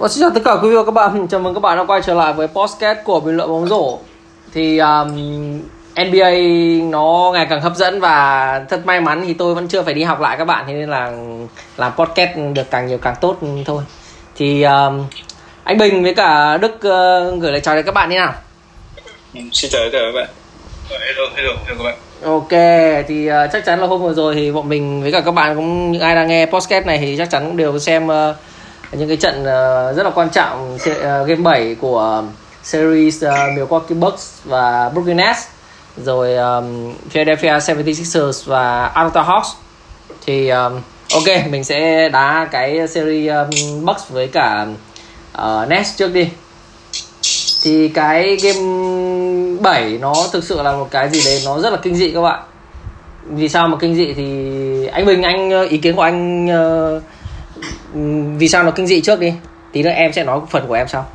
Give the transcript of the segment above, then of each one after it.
Và xin chào tất cả quý vị và các bạn, chào mừng các bạn đã quay trở lại với podcast của bình luận bóng rổ. Thì um, NBA nó ngày càng hấp dẫn và thật may mắn thì tôi vẫn chưa phải đi học lại các bạn, thế nên là làm podcast được càng nhiều càng tốt thôi. Thì um, anh Bình với cả Đức uh, gửi lời chào đến các bạn như nào? Ừ, xin chào tất cả các bạn. Ờ, hello, hello, hello các bạn. Ok, thì uh, chắc chắn là hôm vừa rồi thì bọn mình với cả các bạn cũng những ai đang nghe podcast này thì chắc chắn cũng đều xem uh, những cái trận uh, rất là quan trọng uh, game 7 của um, series uh, Milwaukee Bucks và Brooklyn Nets. Rồi um, Philadelphia 76ers và Atlanta Hawks. Thì um, ok mình sẽ đá cái series um, Bucks với cả uh, Nets trước đi. Thì cái game 7 nó thực sự là một cái gì đấy nó rất là kinh dị các bạn. Vì sao mà kinh dị thì anh Bình anh ý kiến của anh uh, vì sao nó kinh dị trước đi? Tí nữa em sẽ nói phần của em sau.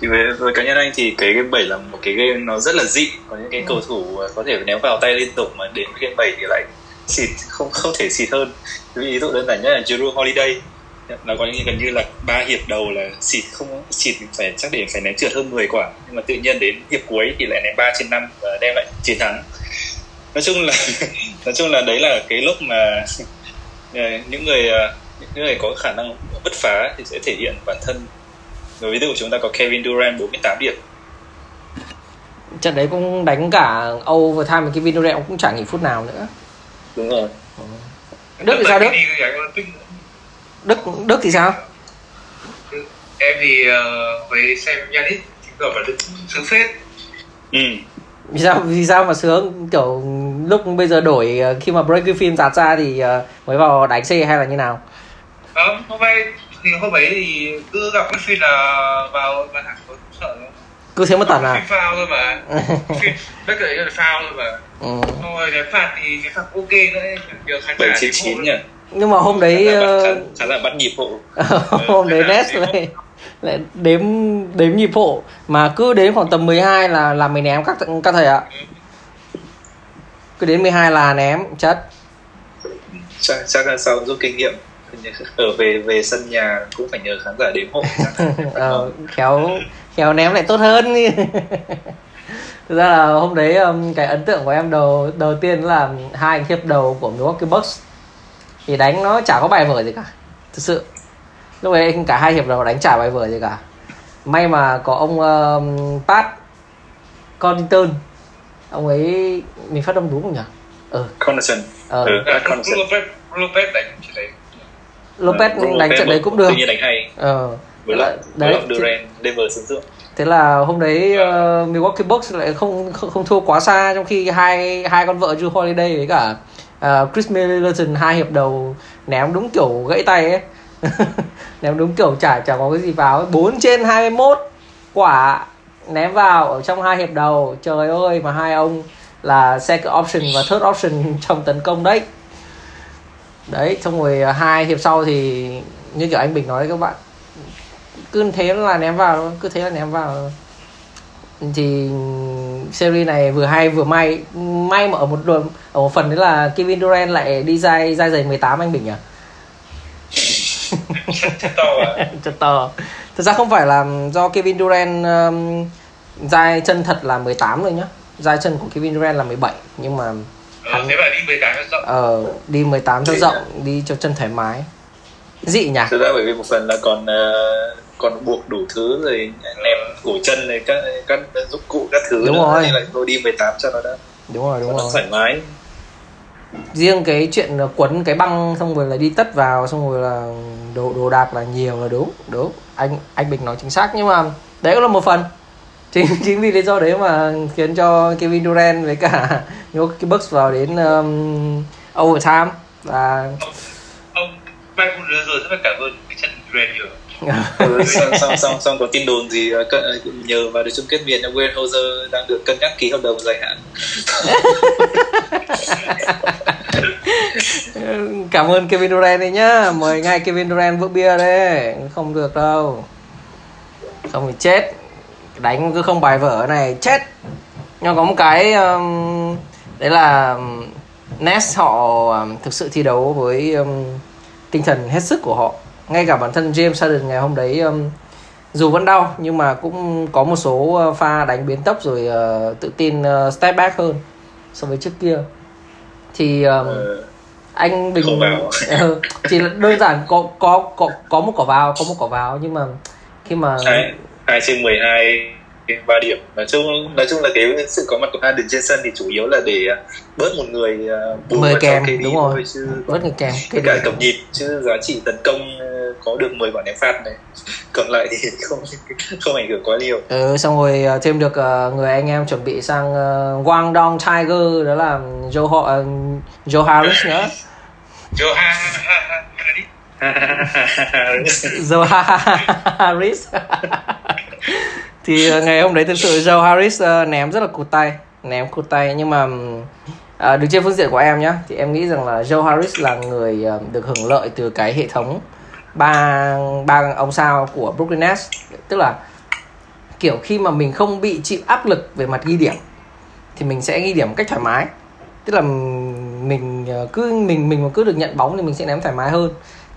Thì với, với cá nhân anh thì cái game 7 là một cái game nó rất là dị. Có những cái cầu thủ có thể ném vào tay liên tục mà đến game 7 thì lại xịt không không thể xịt hơn. Ví dụ đơn giản nhất là Drew Holiday. Nó có những gần như là ba hiệp đầu là xịt không xịt phải chắc để phải ném trượt hơn 10 quả. Nhưng mà tự nhiên đến hiệp cuối thì lại ném 3 trên 5 và đem lại chiến thắng. Nói chung là nói chung là đấy là cái lúc mà những người những người có khả năng bứt phá thì sẽ thể hiện bản thân. Rồi ví dụ chúng ta có Kevin Durant 48 điểm. Trận đấy cũng đánh cả overtime và Kevin Durant cũng chẳng nghỉ phút nào nữa. Đúng rồi. Đức thì sao Đức? Đức Đức thì sao? Em thì uh, với xem Yanis chứng tỏ là Đức sướng phết. Ừ. Vì sao vì sao mà sướng? Kiểu lúc bây giờ đổi khi mà break phim tạt ra thì mới vào đánh C hay là như nào ờ, hôm nay thì hôm ấy thì cứ gặp cái phim là vào bàn thẳng có sợ đâu cứ thế một tần à? Phim foul thôi mà. Phim bất kể là foul thôi mà. Ừ. thôi cái phạt thì cái phạt ok nữa nhờ khán giả bảy chín chín nhỉ? Nhưng mà hôm đấy khán giả bắt nhịp hộ. hôm đấy Nets lại lại đếm đếm nhịp hộ. Mà cứ đến khoảng tầm 12 là là mình ném các các thầy ạ. Cứ đến 12 là ném chất chắc chắc là sau rút kinh nghiệm ở về về sân nhà cũng phải nhờ khán giả đếm hộ. Ờ, khéo khéo ném lại tốt hơn. Thực ra là hôm đấy um, cái ấn tượng của em đầu đầu tiên là hai hiệp đầu của Milwaukee Bucks. Thì đánh nó chả có bài vở gì cả thực sự. Lúc ấy cả hai hiệp đầu đánh chả bài vở gì cả. May mà có ông um, Pat Connaughton ông ấy mình phát âm đúng không nhỉ? Ừ. Connaughton ờ. ừ, Lopez Lopez đánh đấy Lopez đánh trận đấy cũng được. tự nhiên đánh hay. Ờ với lại đấy Durant Denver sướng sượng thế là hôm đấy uh, Milwaukee Bucks lại không, không không thua quá xa trong khi hai hai con vợ Drew Holiday với cả uh, Chris Middleton hai hiệp đầu ném đúng kiểu gãy tay ấy. Ném đúng kiểu chả chả có cái gì vào ấy. 4 trên 21 quả ném vào ở trong hai hiệp đầu. Trời ơi mà hai ông là second option và third option trong tấn công đấy đấy xong rồi hai hiệp sau thì như kiểu anh Bình nói đấy các bạn. Cứ thế là ném vào thôi cứ thế là ném vào. Thì series này vừa hay vừa may. May mà ở một đường ở một phần đấy là Kevin Durant lại đi dai dai giày 18 anh Bình nhỉ? Chất to à? Chất to. Thực ra không phải là do Kevin Durant um, dai chân thật là 18 rồi nhá. Dai chân của Kevin Durant là 17 nhưng mà ờ, thế mà đi 18 cho rộng. Ờ đi 18 cho rộng đi cho chân thoải mái. Dị nhỉ? Thực ra bởi vì một phần là còn uh, còn buộc đủ thứ rồi ném cổ chân này các các dụng cụ các thứ đúng nữa. rồi. nên là tôi đi 18 cho nó đã. Đúng rồi đúng cho rồi. thoải mái. Riêng cái chuyện quấn cái băng xong rồi là đi tất vào xong rồi là đồ đồ đạc là nhiều là đúng đúng. Anh anh bình nói chính xác nhưng mà đấy cũng là một phần chính chính vì lý do đấy mà khiến cho Kevin Durant với cả Milwaukee Bucks vào đến um, overtime. Và ông Michael rồi rất là cảm ơn cái trận Durant nhiều. Ừ, xong, xong, xong, xong có tin đồn gì uh, nhờ vào được chung kết miền Wayne Hauser đang được cân nhắc ký hợp đồng dài hạn. Cảm ơn Kevin Durant đấy nhá. Mời ngay Kevin Durant vỡ bia đấy không được đâu. Không thì chết đánh cứ không bài vở này chết. Nhưng có một cái um, đấy là um, Nets họ um, thực sự thi đấu với um, tinh thần hết sức của họ. Ngay cả bản thân James Harden ngày hôm đấy um, dù vẫn đau nhưng mà cũng có một số uh, pha đánh biến tốc rồi uh, tự tin uh, step back hơn so với trước kia. Thì um, uh, anh bình uh, chỉ ừ, là đơn giản có có có có một quả vào có một quả vào nhưng mà khi mà Đấy. 2 trên 12 ba điểm. Nói chung nói chung là cái sự có mặt của Harden trên sân thì chủ yếu là để à, bớt một người uh, mười kèm đúng rồi. thôi, chứ bớt người kèm cái cả cầm nhịp chứ giá trị tấn công à, có được 10 quả ném phạt này. Còn lại thì không không ảnh hưởng quá nhiều. Ừ, xong rồi thêm được người anh em chuẩn bị sang uh, Guangdong Tiger đó là Joe Ho, uh, Joe Harris nữa. Joe Harris. Joe Harris thì ờ, ngày hôm đấy thực sự Joe Harris ờ, ném rất là cụt tay ném cụt tay. Nhưng mà uh, đứng trên phương diện của em nhá thì em nghĩ rằng là Joe Harris là người được hưởng lợi từ cái hệ thống ba ba ông sao của Brooklyn Nets. Tức là kiểu khi mà mình không bị chịu áp lực về mặt ghi điểm thì mình sẽ ghi điểm một cách thoải mái. Tức là mình cứ mình mình mà cứ được nhận bóng thì mình sẽ ném thoải mái hơn.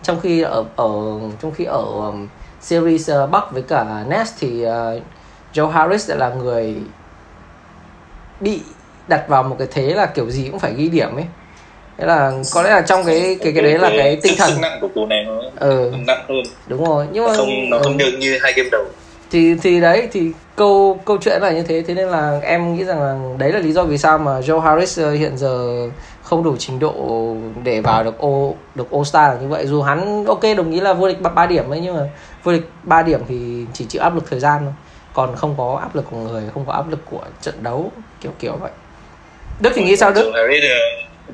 Trong khi ở ở trong khi ở series uh, Buck với cả Nets thì uh, Joe Harris lại là người bị đặt vào một cái thế là kiểu gì cũng phải ghi điểm ấy. Thế là có lẽ là trong cái cái cái đấy là cái tinh thần. nặng của cú này nó ừ. nặng hơn. Đúng rồi nhưng mà không nó ừ. không được như hai game đầu. Thì thì đấy thì câu câu chuyện là như thế. Thế nên là em nghĩ rằng là đấy là lý do vì sao mà Joe Harris ờ, hiện giờ không đủ trình độ để vào được ô được All Star là như vậy dù hắn ok đồng ý là vô địch ba, điểm ấy nhưng mà vô địch 3 điểm thì chỉ chịu áp lực thời gian thôi còn không có áp lực của người không có áp lực của trận đấu kiểu kiểu vậy Đức thì nghĩ sao Đức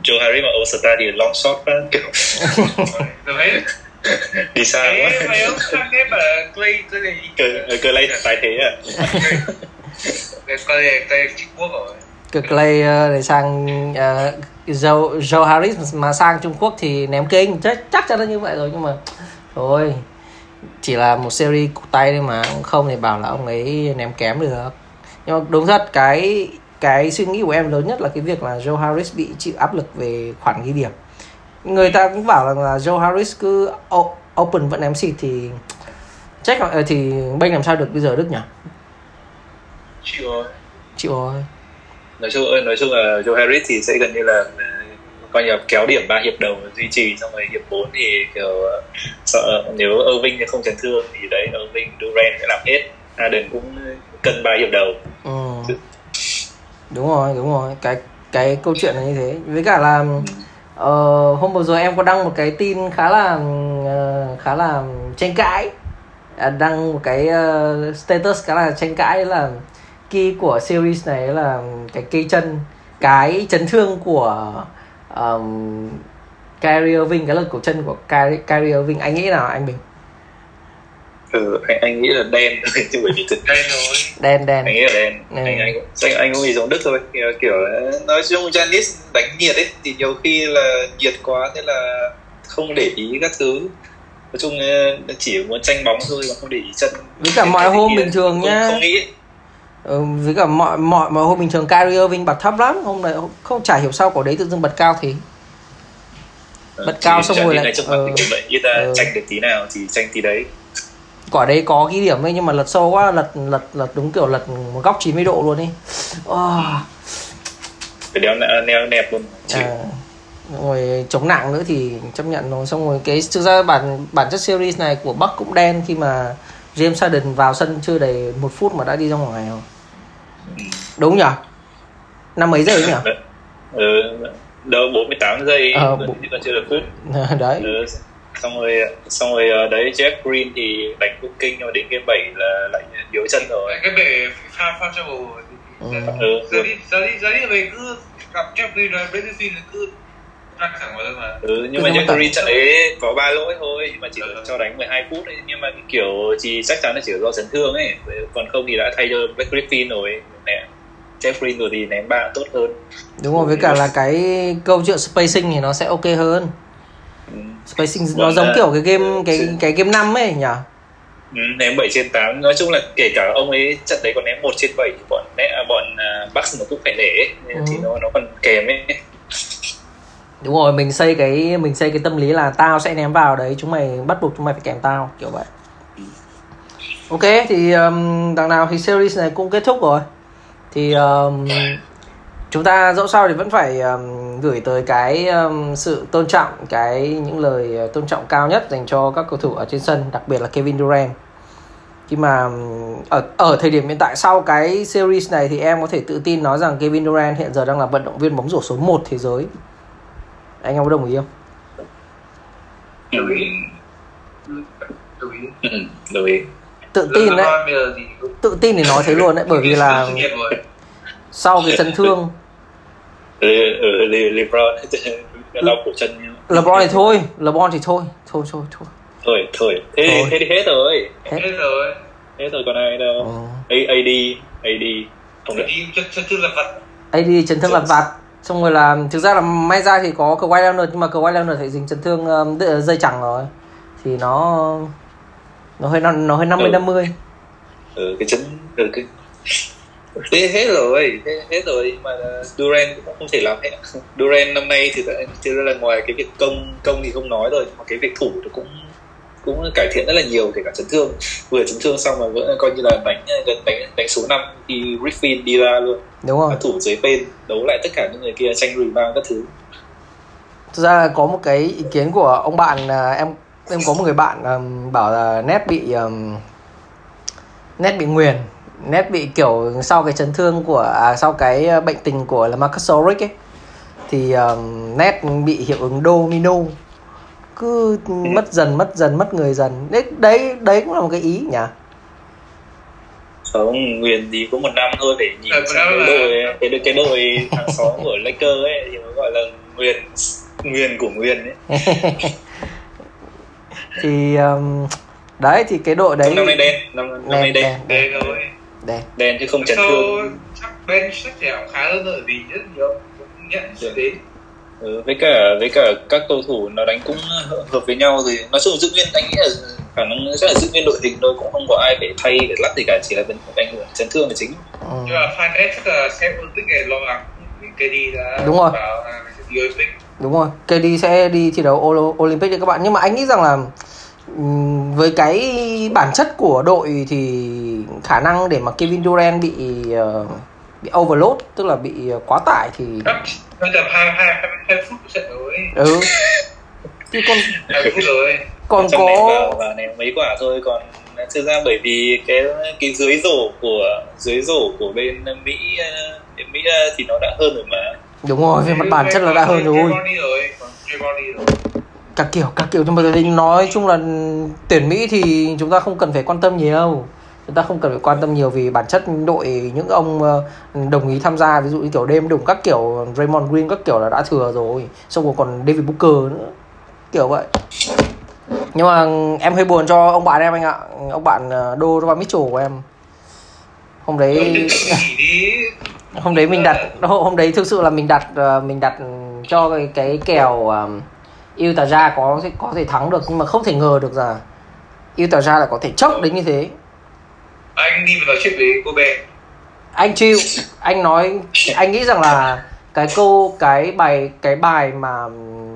Joe ờ, Harris mà All Star thì long shot quá, kiểu đi xa quá mày không sang cái mà Clay Clay này cờ cờ lay là tái thế à Clay Clay Clay Trung Quốc rồi Clay ờ, để sang uh, Joe, Joe Harris mà sang Trung Quốc thì ném kinh. Chắc chắc chắn là như vậy rồi nhưng mà thôi chỉ là một series cụt tay thôi mà không thì bảo là ông ấy ném kém được. Nhưng mà đúng thật cái cái suy nghĩ của em lớn nhất là cái việc là Joe Harris bị chịu áp lực về khoản ghi điểm. Người ta cũng bảo rằng là Joe Harris cứ open vẫn ném xịt thì chắc ờ, thì bênh làm sao được bây giờ Đức nhỉ? Chịu rồi. Chịu rồi nói chung nói chung là Joe Harris thì sẽ gần như là ờ, coi như là kéo điểm ba hiệp đầu duy trì xong rồi hiệp 4 thì kiểu ờ, sợ nếu Irving thì không chấn thương thì đấy Irving Durant sẽ làm hết. Harden cũng cân ba hiệp đầu. Ừ. đúng rồi đúng rồi. Cái cái câu chuyện là như thế. Với cả là ờ, hôm vừa rồi em có đăng một cái tin khá là ờ, khá là tranh cãi. À, đăng một cái ờ, status khá là tranh cãi là key của series này là cái cây chân cái chấn thương của um, Kyrie Irving cái lật cổ chân của Kyrie, Kyrie Irving. Anh nghĩ nào anh Bình? Ừ, anh, anh nghĩ là đen. Thôi chứ bởi vì thực Đây rồi. Đen đen. Anh nghĩ là đen. Ừ. anh anh cũng anh, anh cũng nghĩ giống Đức thôi. Kiểu, kiểu nói chung Janis đánh nhiệt ấy thì nhiều khi là nhiệt quá thế là không để ý các thứ. Nói chung ờ, chỉ muốn tranh bóng thôi mà không để ý chân. Với cả mọi hôm bình thường không- nhá. không nghĩ Ừ, với cả mọi mọi mọi hôm bình thường Kyrie Irving bật thấp lắm. Hôm nay không chả hiểu sao cổ đấy tự dưng bật cao thì Ờ, Bật chỉ cao xong rồi lại- ờ. thì Ờ. tranh được tí nào thì tranh tí đấy. Quả đấy có ghi điểm ấy nhưng mà lật sâu quá lật lật lật đúng kiểu lật một góc 90 độ luôn đi oh, phải đeo neo nẹp luôn. Chịu à, rồi chống nặng nữa thì chấp nhận rồi. Xong rồi cái thực ra bản bản chất series này của Bắc cũng đen khi mà James Harden vào sân chưa đầy một phút mà đã đi ra ngoài rồi. Đúng nhỉ? Năm mấy giây nhỉ? Ừ, đâu 48 giây Ờ, bộ- vẫn chưa được phút. Đấy. Ừ, xong rồi xong rồi ờ, đấy Jeff Green thì đánh cũng kinh nhưng mà đến game 7 là lại yếu chân rồi. Cái bể pha pha trouble rồi Ừ. ừ, Giờ đi giờ đi giờ đi về cứ gặp Jeffrey rồi Benefin cứ răng thẳng vào thôi mà ừ, nhưng mà. Green trận ấy có ba lỗi thôi nhưng mà chỉ Ừ. cho đánh 12 phút ấy. nhưng mà kiểu thì chắc chắn là chỉ do chấn thương ấy còn không thì đã thay cho Black Griffin rồi nè Jeff Green rồi thì ném ba tốt hơn đúng rồi với cả là cái câu chuyện spacing thì nó sẽ ok hơn ừ. spacing nó giống à, kiểu cái game ừ, cái cái game 5 ấy nhỉ Ừ, ném 7 trên 8 nói chung là kể cả ông ấy trận đấy còn ném 1 trên 7 thì bọn nè, bọn uh, Bucks nó cũng phải nể ấy. Ừ. thì nó nó còn kèm ấy đúng rồi mình xây cái mình xây cái tâm lý là tao sẽ ném vào đấy chúng mày bắt buộc chúng mày phải kèm tao kiểu vậy. Ok thì um, đằng nào thì series này cũng kết thúc rồi. Thì um, chúng ta dẫu sao thì vẫn phải um, gửi tới cái um, sự tôn trọng cái những lời tôn trọng cao nhất dành cho các cầu thủ ở trên sân đặc biệt là Kevin Durant. Khi mà ở ở thời điểm hiện tại sau cái series này thì em có thể tự tin nói rằng Kevin Durant hiện giờ đang là vận động viên bóng rổ số 1 thế giới anh em có đồng ý không? đồng ý. Đồng ý. Ừ, tự tin đấy. tự tin thì nói thế luôn đấy bởi vì là sau cái chấn thương LeBron. Đau cổ chân. LeBron thì thôi LeBron thì thôi. Thôi thôi thôi. Thôi thôi. Thế Thôi. thế thì hết rồi. Hết. Hết rồi. Hết rồi còn ai đâu. Ừ. A, AD AD không được. Chân chân thương là vật. AD chấn thương lặt vặt xong rồi là thực ra là may ra thì có Kawhi Leonard nhưng mà Kawhi Leonard thì dính chấn thương um, đ- dây chẳng rồi. Thì nó nó hơi nó, hơi 50 Ừ. 50 ừ, cái chân ừ, cái thế hết rồi thế hết rồi mà Durant cũng không thể làm hết. Durant năm nay thì thực ra là ngoài cái việc công công thì không nói rồi mà cái việc thủ thì cũng cũng cải thiện rất là nhiều kể cả chấn thương. Vừa chấn thương xong mà vẫn coi như là đánh gần đánh đánh số 5 thì Griffin đi ra luôn. Đúng các thủ dưới bên đấu lại tất cả những người kia tranh rebound các thứ. Thực ra có một cái ý kiến của ông bạn à, em em có một người bạn um, bảo là net bị um, net bị nguyền net bị kiểu sau cái chấn thương của à, sau cái uh, bệnh tình của là Marcus Ulrich ấy thì um, net bị hiệu ứng domino cứ mất dần mất dần mất người dần. Đấy đấy đấy cũng là một cái ý nhỉ? Không Nguyên thì có một năm thôi để nhìn Ừ, một xem cái là- đội cái đội cái đội hàng xóm của Lakers ấy thì nó gọi là Nguyên Nguyên của Nguyên ấy. Thì um, đấy thì cái đội đấy Không, năm nay đen năm, năm nay đen. đen đây rồi. Đen. Đen chứ không chấn thương. chắc Ben chắc cũng khá hơn rồi vì rất nhiều cũng nhận sẽ Dạ. đến ừ, với cả với cả các cầu thủ nó đánh cũng hợp với nhau thì nói chung giữ nguyên anh nghĩ là khả năng chắc là giữ nguyên đội hình thôi cũng không có ai phải thay để lắp gì cả chỉ là vấn đề ảnh hưởng chấn thương là chính ừ. nhưng mà fan chắc là xem Olympic này lo lắng KD đã Đúng rồi. bảo là sẽ đi Olympic đúng rồi KD sẽ đi thi đấu Olympic đấy các bạn nhưng mà anh nghĩ rằng là ừm, với cái bản chất của đội thì khả năng để mà Kevin Durant bị ờ, bị overload tức là bị ờ, quá tải thì bây giờ hai hai hai hai phút trận rồi ừ. Phút rồi. còn trong này có vào và ném mấy quả thôi còn thực ra bởi vì cái cái dưới rổ của dưới rổ của bên Mỹ ờ, bên Mỹ ờ, thì nó đã hơn rồi mà. Đúng rồi về mặt bản chất là đã hơn rồi. Draymond đi rồi còn Draymond đi rồi. Các kiểu các kiểu nhưng mà thì nói chung là tuyển Mỹ thì chúng ta không cần phải quan tâm nhiều chúng ta không cần phải quan tâm nhiều vì bản chất đội những ông ờ, đồng ý tham gia ví dụ như kiểu đêm đủng các kiểu Raymond Green các kiểu là đã thừa rồi. Xong rồi còn David Booker nữa kiểu vậy. Nhưng mà em hơi buồn cho ông bạn em anh ạ. Ông bạn ờ, Donovan Mitchell của em. Hôm đấy hôm đấy mình đặt hôm đấy thực sự là mình đặt ờ, mình đặt cho cái, cái kèo Utah có thể có thể thắng được nhưng mà không thể ngờ được là Utah lại có thể chốc đến như thế anh đi vào nói chuyện với cô bé. Anh chịu. Anh nói anh nghĩ rằng là cái câu cái bài cái bài mà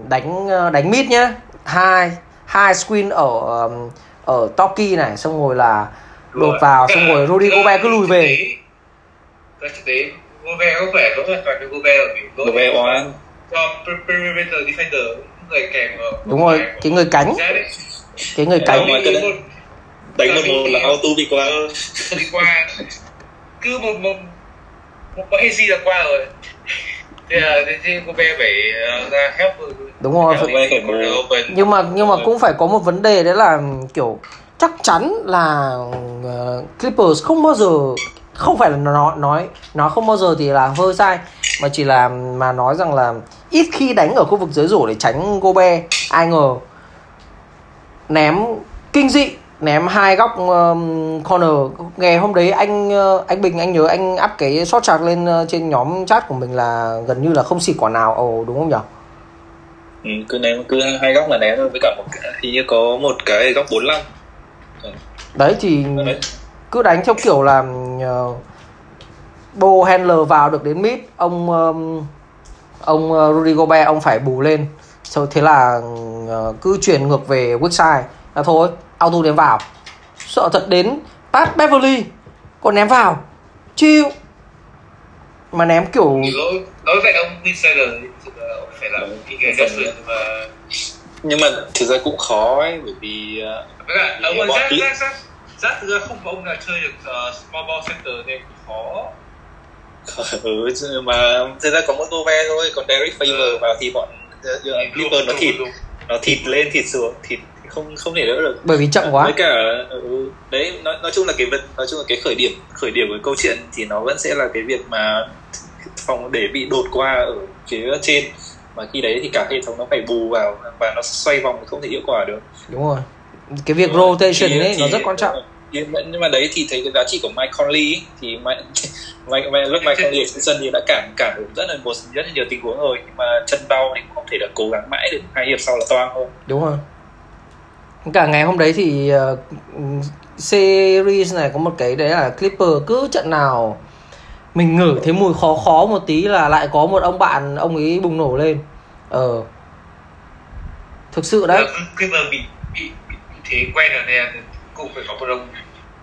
đánh ờ, đánh mid nhá hai hai screen ở um, ở Toki này xong rồi là đột vào xong rồi Rudy Gobert cứ lùi về. Cái thực tế Gobert có vẻ lỗi hoàn toàn cho Gobert ở lỗi Gobert oan cho per- perimeter defender người kèm ở đúng rồi cái người cánh. Cái người cánh đánh một một là auto bị qua. Ờ, đi qua. Cứ một một một có Hazy là qua rồi. Thế là thế- thế Gobert phải ờ, ra help rồi đúng rồi phải open. Nhưng mà nhưng mà cũng phải có một vấn đề đấy là kiểu chắc chắn là ờ, Clippers không bao giờ không phải là nó nói nó không bao giờ thì là hơi sai mà chỉ là mà nói rằng là ít khi đánh ở khu vực dưới rổ để tránh Gobert ai ngờ ném kinh dị ném hai góc um, corner. Ngày hôm đấy anh ờ, anh Bình anh nhớ anh up cái shot chart lên ờ, trên nhóm chat của mình là gần như là không xịt quả nào. Ồ đúng không nhỉ ừ, cứ ném cứ hai góc là ném thôi với cả một hình như có một cái góc 45 đấy thì Đấy. cứ đánh theo kiểu là uh, Bo Handler vào được đến mid ông um, ông ờ, Rudy Gobert ông phải bù lên. Sau thế là ờ, cứ chuyển ngược về Woodside. Là thôi auto ném vào. Sợ thật đến Pat Beverly. Còn ném vào. Chiêu. Mà ném kiểu đối đối với ông Insider thực là ông phải làm cái nghề rất là mà nhưng mà thực ra cũng khó ấy bởi vì ờ, với cả ông tí- Zach Zach Zach thực ra không có ông nào chơi được uh, small ball center nên khó. Ừ, chứ mà thực ra có một Gobert thôi còn Derek Favor vào thì bọn ờ, Clipper nó thịt. nó thịt lên thịt xuống thịt không không thể đỡ được. Bởi vì chậm quá. Với cả ừ, đấy nói, nói chung là cái vật nói chung là cái khởi điểm khởi điểm của câu chuyện thì nó vẫn sẽ là cái việc mà phòng để bị đột qua ở phía trên. Mà khi đấy thì cả hệ thống nó phải bù vào và nó xoay vòng không thể hiệu quả được. Đúng rồi. Cái việc rotation Thì- ấy nó thì- rất quan trọng. nhưng mà, nhưng mà đấy thì thấy cái giá trị của Mike Conley ấy, thì Mike, Mike, Mike, lúc Mike Conley ở trên sân thì đã cản cản được rất là một rất là nhiều tình huống rồi. Nhưng mà chân đau thì cũng không thể là cố gắng mãi được. Hai hiệp sau là toang thôi. Đúng rồi cả ngày hôm đấy thì ờ, series này có một cái đấy là Clipper cứ trận nào mình ngửi thấy mùi khó khó một tí là lại có một ông bạn ông ấy bùng nổ lên. Ờ. Thực sự đấy. Giờ bị bị bị thế quen rồi nên cũng phải có một ông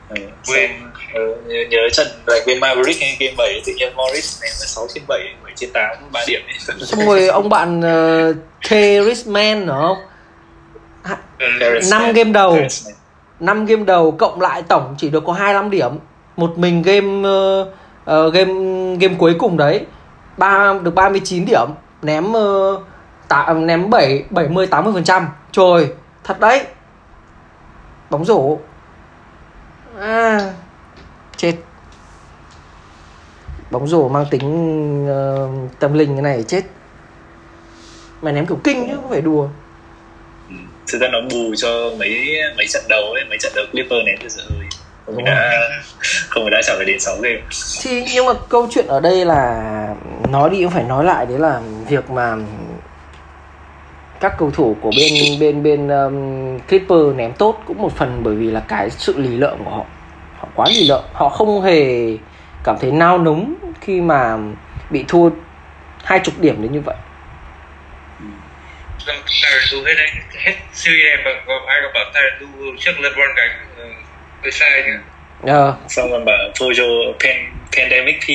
ừ. quên. Ừ, nhớ, nhớ trận tại game Maverick hay game 7 tự nhiên Morris ném 6 trên 7 7 trên 8 3 điểm xong rồi ông bạn uh, K Richman nữa không? Terrence năm game đầu. 5 game đầu cộng lại tổng chỉ được có 25 điểm. Một mình game ờ, ờ, game game cuối cùng đấy ba được 39 điểm ném uh, tạ, ném 7 70 80 phần trăm. Trời thật đấy. Bóng rổ. À, chết. Bóng rổ mang tính ờ, tâm linh cái này chết. Mày ném kiểu kinh chứ không phải đùa thực ra nó bù cho mấy mấy trận đầu ấy mấy trận đầu Clipper ném từ giờ ơi không Đúng đã không phải đã trả về đến 6 game. Thì nhưng mà câu chuyện ở đây là nói đi cũng phải nói lại đấy là việc mà các cầu thủ của bên bên bên um, Clipper ném tốt cũng một phần bởi vì là cái sự lì lợm của họ. Họ quá lì lợm. Họ không hề cảm thấy nao núng khi mà bị thua hai chục điểm đến như vậy Tyron Lu hết đấy hết series này mà có ai có bảo Lu trước LeBron đánh ờ, hơi sai nhỉ? Ờ. Xong rồi bảo Pojo Pen, Pandemic P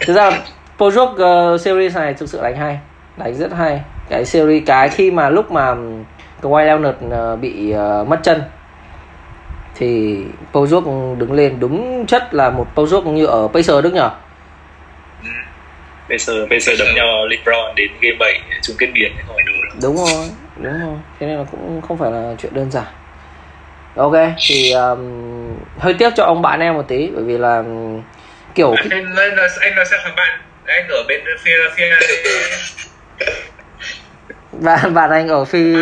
thực ra Pojok uh, series này thực sự đánh hay đánh rất hay. Cái series cái khi mà lúc mà Kawhi Leonard uh, bị uh, mất chân thì Pojok đứng lên đúng chất là một Pojok như ở Pacers Đức nhở? ừ. Bây giờ bây giờ đấm nhau LeBron đến game 7 chung kết biển không phải đùa đúng rồi đúng rồi. Thế nên là cũng không phải là chuyện đơn giản. Ok thì um, hơi tiếc cho ông bạn em một tí bởi vì là um, kiểu anh nói là anh nói sao thằng bạn? Anh ở bên Philadelphia bạn bạn anh ở phi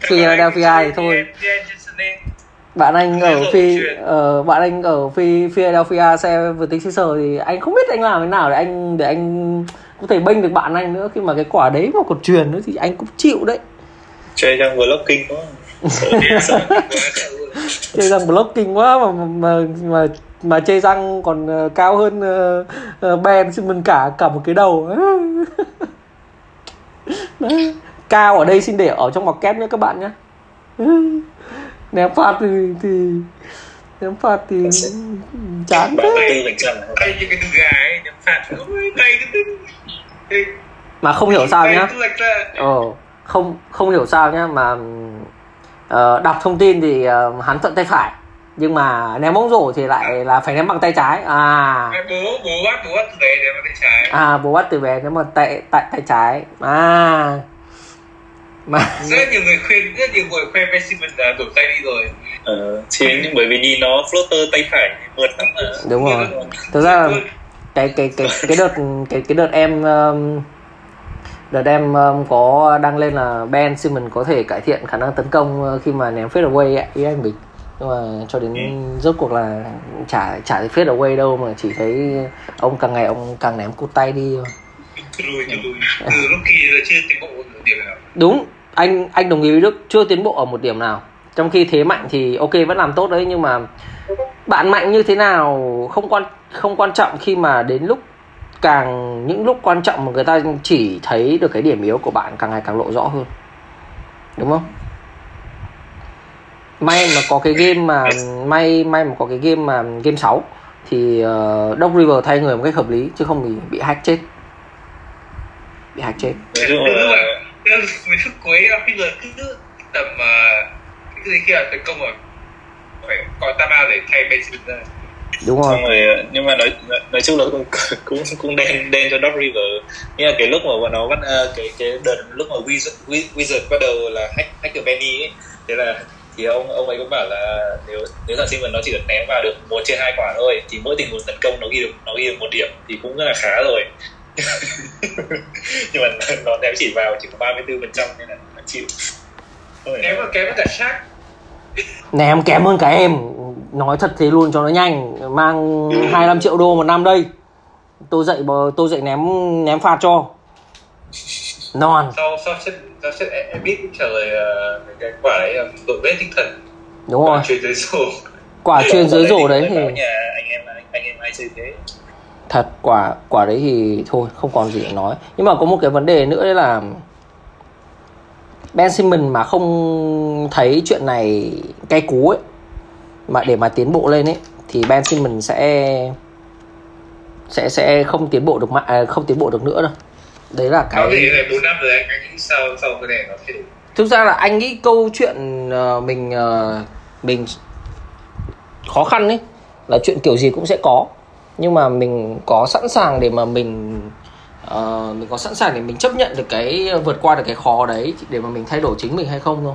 Philadelphia thì thôi bạn anh ở phi ờ, bạn anh ở phi Philadelphia xe vừa tính Caesar thì anh không biết anh làm thế nào để anh để anh có thể bênh được bạn anh nữa. Khi mà cái quả đấy mà còn truyền nữa thì anh cũng chịu đấy. Chơi trong blocking quá. Chơi răng blocking quá mà mà mà mà chơi răng còn ờ, cao hơn uh, uh, Ben Simmons cả cả một cái đầu. Cao ở đây xin để ở trong bọc kép nhé các bạn nhé ném phạt thì thì ném phạt thì chán thế như cái đùi gà ấy phạt cái mà không hiểu sao nhá. ờ không không hiểu sao nhá mà ờ, đọc thông tin thì ờ, hắn thuận tay phải. Nhưng mà ném bóng rổ thì lại là phải ném bằng tay trái. À. Bố bố bắt bố bắt từ bé để mà tay trái. À bố bắt từ bé nếu mà tay tay tay trái. À mà rất nhiều người khuyên rất nhiều người khuyên Ben Simmons là đổi tay đi rồi. Ờ, nhưng bởi vì đi nó floater tay phải mượt lắm. Mà đúng rồi. thực ra là cái cái cái cái đợt cái cái đợt em um, đợt em um, có đăng lên là Ben Simmons có thể cải thiện khả năng tấn công uh, khi mà ném fade away ấy, ý anh bình nhưng mà cho đến rốt cuộc là chả chả thấy fade away đâu mà chỉ thấy ông càng ngày ông càng ném cụt tay đi thôi. từ lúc kỳ là chưa tiến bộ một điểm nào đúng anh anh đồng ý với Đức chưa tiến bộ ở một điểm nào. Trong khi thế mạnh thì ok vẫn làm tốt đấy nhưng mà bạn mạnh như thế nào không quan không quan trọng khi mà đến lúc càng những lúc quan trọng mà người ta chỉ thấy được cái điểm yếu của bạn càng ngày càng lộ rõ hơn. Đúng không? May mà có cái game mà may may mà có cái game mà game 6 thì uh, Doc River thay người một cách hợp lý chứ không thì bị hack chết. Bị hack chết. Nói chung Đúng là rồi mấy phút cuối River cứ tầm uh, cái gì kia tấn công rồi phải có Tama để thay Benson ra. Đúng rồi. Xong rồi nhưng mà nói nói chung là cũng cũng cũng đen đen cho Dog River nhưng mà cái lúc mà bọn nó bắt ờ, cái cái đợt lúc mà Wizard, Wi- Wizard bắt đầu là hack hack được Benny ấy thế là thì ông ông ấy cũng bảo là nếu nếu thằng Simon nó chỉ được ném vào được một trên hai quả thôi thì mỗi tình huống tấn công nó ghi được nó ghi được một điểm thì cũng rất là khá rồi nhưng mà nó ném chỉ vào chỉ có 34 phần trăm nên là nó chịu. Kém mà kém với cả Shaq này em kém hơn cả em. Nói thật thế luôn cho nó nhanh. Mang 25 triệu đô một năm đây. Tôi dạy bờ- tôi dạy ném ném phạt cho. Non. Sau sau set sau set em biết trả lời ờ, cái quả đấy là đội bếp tinh thần. Đúng rồi. chuyển tới số quả truyền dưới rổ đấy thì nhà anh em anh em ai chơi thế thật quả quả đấy thì thôi không còn gì để nói. Nhưng mà có một cái vấn đề nữa đấy là Ben Simmons mà không thấy chuyện này cay cú ấy mà để mà tiến bộ lên ấy thì Ben Simmons sẽ sẽ sẽ không tiến bộ được mà à, không tiến bộ được nữa đâu. Đấy là cái này 4 năm rồi anh, nghĩ sao sau cái này nó thực ra là anh nghĩ câu chuyện ờ, mình ờ, mình khó khăn ấy là chuyện kiểu gì cũng sẽ có nhưng mà mình có sẵn sàng để mà mình uh, mình có sẵn sàng để mình chấp nhận được cái vượt qua được cái khó đấy để mà mình thay đổi chính mình hay không thôi.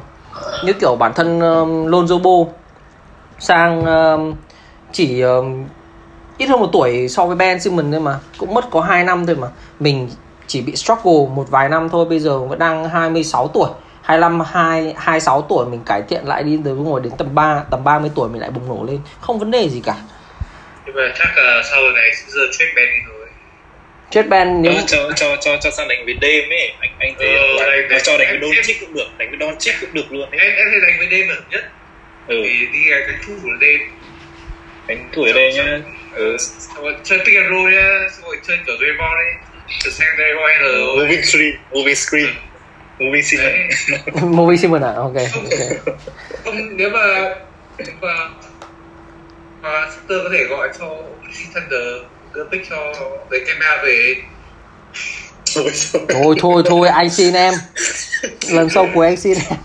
Như kiểu bản thân um, Lonzo Ball sang um, chỉ um, ít hơn một tuổi so với Ben Simmons thôi mà cũng mất có 2 năm thôi mà. Mình chỉ bị struggle một vài năm thôi bây giờ vẫn đang 26 tuổi. 25 2 26 tuổi mình cải thiện lại đi tới ngồi đến tầm 3 tầm 30 tuổi mình lại bùng nổ lên. Không vấn đề gì cả nhưng mà chắc là sau này sẽ giờ trade Ben đi rồi. Chết Ben nếu Ờ, cho cho cho cho sang đánh với đêm ấy. Anh anh thấy Ờ, là đánh- đánh- cho đánh với Don Chick cũng được đánh với Don Chick cũng được luôn ấy. Em em thấy đánh với đêm là nhất. Ừ. Vì đi cái cái thủ của đêm đánh tuổi đây nhá. Ừ. chơi pick and roll nhá. Xong rồi chơi kiểu Draymond ấy. Từ sang Draymond moving screen moving screen. Moving screen. Đấy. Movie Simmons à? Ok ok. Không nếu mà nếu mà mà Sutter có thể gọi cho OKC Thunder đưa pick cho Kemba về. Ôi trời. thôi thôi thôi anh xin em. Lần sau của anh xin em.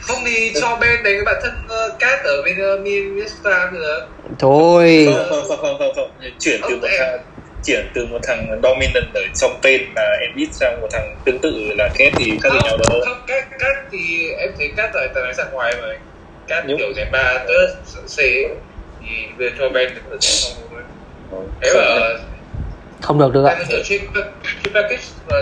Không thì cho Ben đánh với bản thân uh, Cat ở bên uh, Minnesota nữa thôi. Không không không không không. Không chuyển từ một thằng chuyển từ một thằng dominant ở trong tên là Embiid sang một thằng tương tự là Ket thì khác gì nhau đâu không Cat Cat thì em thấy Cat tại tại đánh ra ngoài mà. Cat kiểu giải ba tớ C thì về cho Ben ở trong thôi thế mà không được được ạ. Ở trên trên package và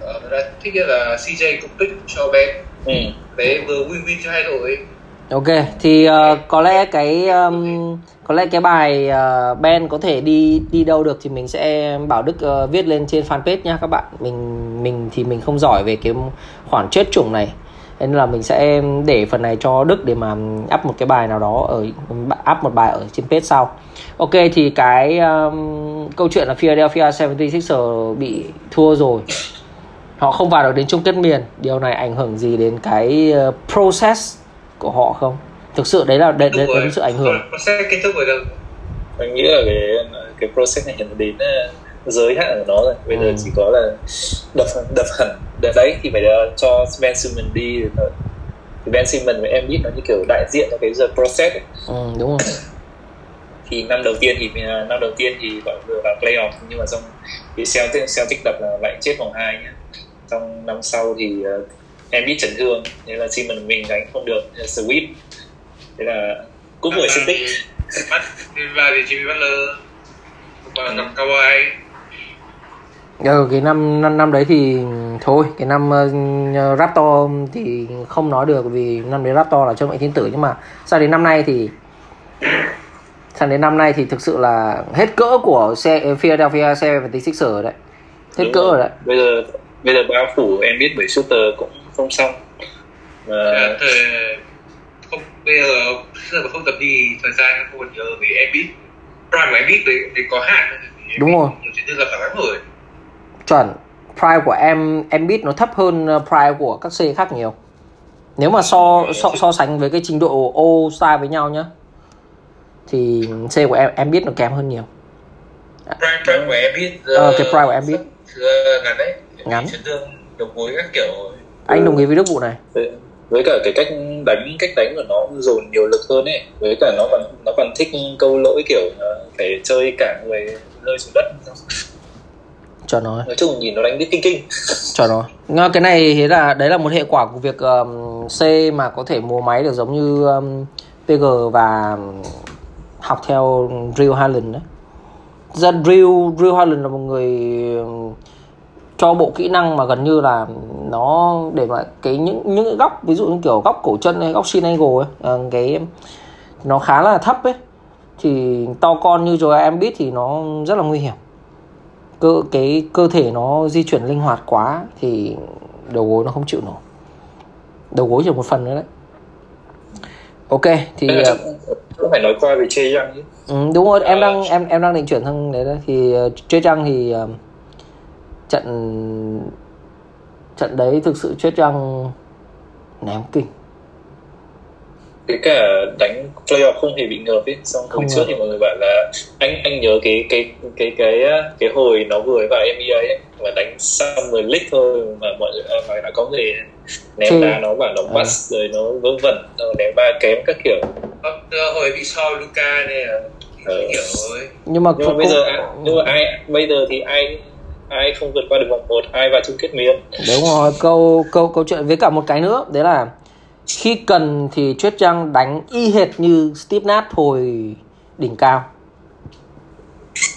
ở là thích nhất là CJ cũng pick cho Ben ừ. đấy vừa win win cho hai đội Ok, thì uh, có lẽ cái um, có lẽ cái bài uh, Ben có thể đi đi đâu được thì mình sẽ bảo Đức uh, viết lên trên fanpage nhá các bạn. Mình mình thì mình không giỏi về cái khoản chết chủng này. Nên là mình sẽ để phần này cho Đức để mà up một cái bài nào đó ở up một bài ở trên page sau. Ok thì cái um, câu chuyện là Philadelphia 76ers bị thua rồi. Họ không vào được đến chung kết miền. Điều này ảnh hưởng gì đến cái uh, process của họ không thực sự đấy là đấy, đấy, đấy là sự ảnh hưởng sẽ kết thúc rồi đâu anh nghĩ là cái cái process này hiện đến giới hạn của nó rồi. Bây giờ Ừ. chỉ có là đập đập hẳn. Đợt đấy thì phải uh, cho Ben Simmons đi. Rồi thôi. thì Ben Simmons với Embiid nó như kiểu đại diện cho cái giờ process ấy. ừ, đúng rồi. Thì năm đầu tiên thì uh, năm đầu tiên thì bọn vừa vào playoff nhưng mà xong thì Celtic Celtic đập là lại chết vòng hai nhá. Trong năm sau thì uh, Embiid chấn thương nên là Simmons mình đánh không được sweep thế là cũng vừa Celtic bắt và thì Jimmy Butler và gặp Kawhi ừ, cái năm năm năm đấy thì thôi cái năm uh, Raptor thì không nói được vì năm đấy Raptor là chân mệnh thiên tử nhưng mà sang đến năm nay thì sang đến năm nay thì thực sự là hết cỡ của xe Philadelphia 76ers đấy. Hết Đúng cỡ rồi. rồi đấy. Bây giờ bây giờ bao phủ em biết bởi shooter cũng không xong. Mà thời không bây giờ bây giờ mà không tập đi thời gian không còn nhớ vì Embiid prime của Embiid thì, thì có hạn Đúng rồi. nhiều chiến lược là phải thắng rồi chuẩn. Price của em em biết nó thấp hơn uh, price của các C khác nhiều. Nếu mà so so, so sánh với cái trình độ O style với nhau nhá thì C của em em biết nó kém hơn nhiều. Prime prime của em biết Ờ, cái prime của em biết. ngắn đấy. Ngắn. đầu gối các kiểu. Anh đồng ý với đức vụ này. Với, với cả cái cách đánh cách đánh của nó dồn nhiều lực hơn ấy. Với cả nó còn nó còn thích câu lỗi kiểu ờ, phải chơi cả người rơi xuống đất cho nó. Nói chung nhìn nó đánh biết kinh kinh. Cho nó. Nga, cái này thế là đấy là một hệ quả của việc um, C mà có thể mua máy được giống như um, PG và um, học theo Real Harlan đấy. Ra Real Real Harlan là một người um, cho bộ kỹ năng mà gần như là nó để mà cái những những cái góc ví dụ như kiểu góc cổ chân hay góc shin angle ấy ờ, cái nó khá là thấp ấy. Thì to con như rồi em biết thì nó rất là nguy hiểm cơ cái cơ thể nó di chuyển linh hoạt quá thì đầu gối nó không chịu nổi. Đầu gối chỉ một phần nữa đấy. Ok thì ờ, cũng phải nói qua về Chê chứ. Ừ, đúng rồi em Ờ. đang em em đang định chuyển sang đấy đấy. Thì uh, chơi trăng thì ờ, trận trận đấy thực sự chết trăng ném kinh cái cả đánh playoff không hề bị ngợp ấy xong hồi trước thì mọi người bảo là anh anh nhớ cái cái cái cái cái hồi nó vừa vào NBA ấy mà đánh Summer League thôi mà mọi người à, mà đã có người ném đá nó bảo nó À. bắt rồi nó vớ vẩn rồi ném ba kém các kiểu. Ờ, hồi bị so Luca này là Ờ. kiểu rồi. Nhưng mà, nhưng mà cũng- bây giờ cũng- à, nhưng mà ai bây giờ thì ai ai không vượt qua được vòng một ai vào chung kết miền đúng rồi câu câu câu chuyện với cả một cái nữa đấy là khi cần thì Chuyết Trăng đánh y hệt như Steve Nash hồi đỉnh cao.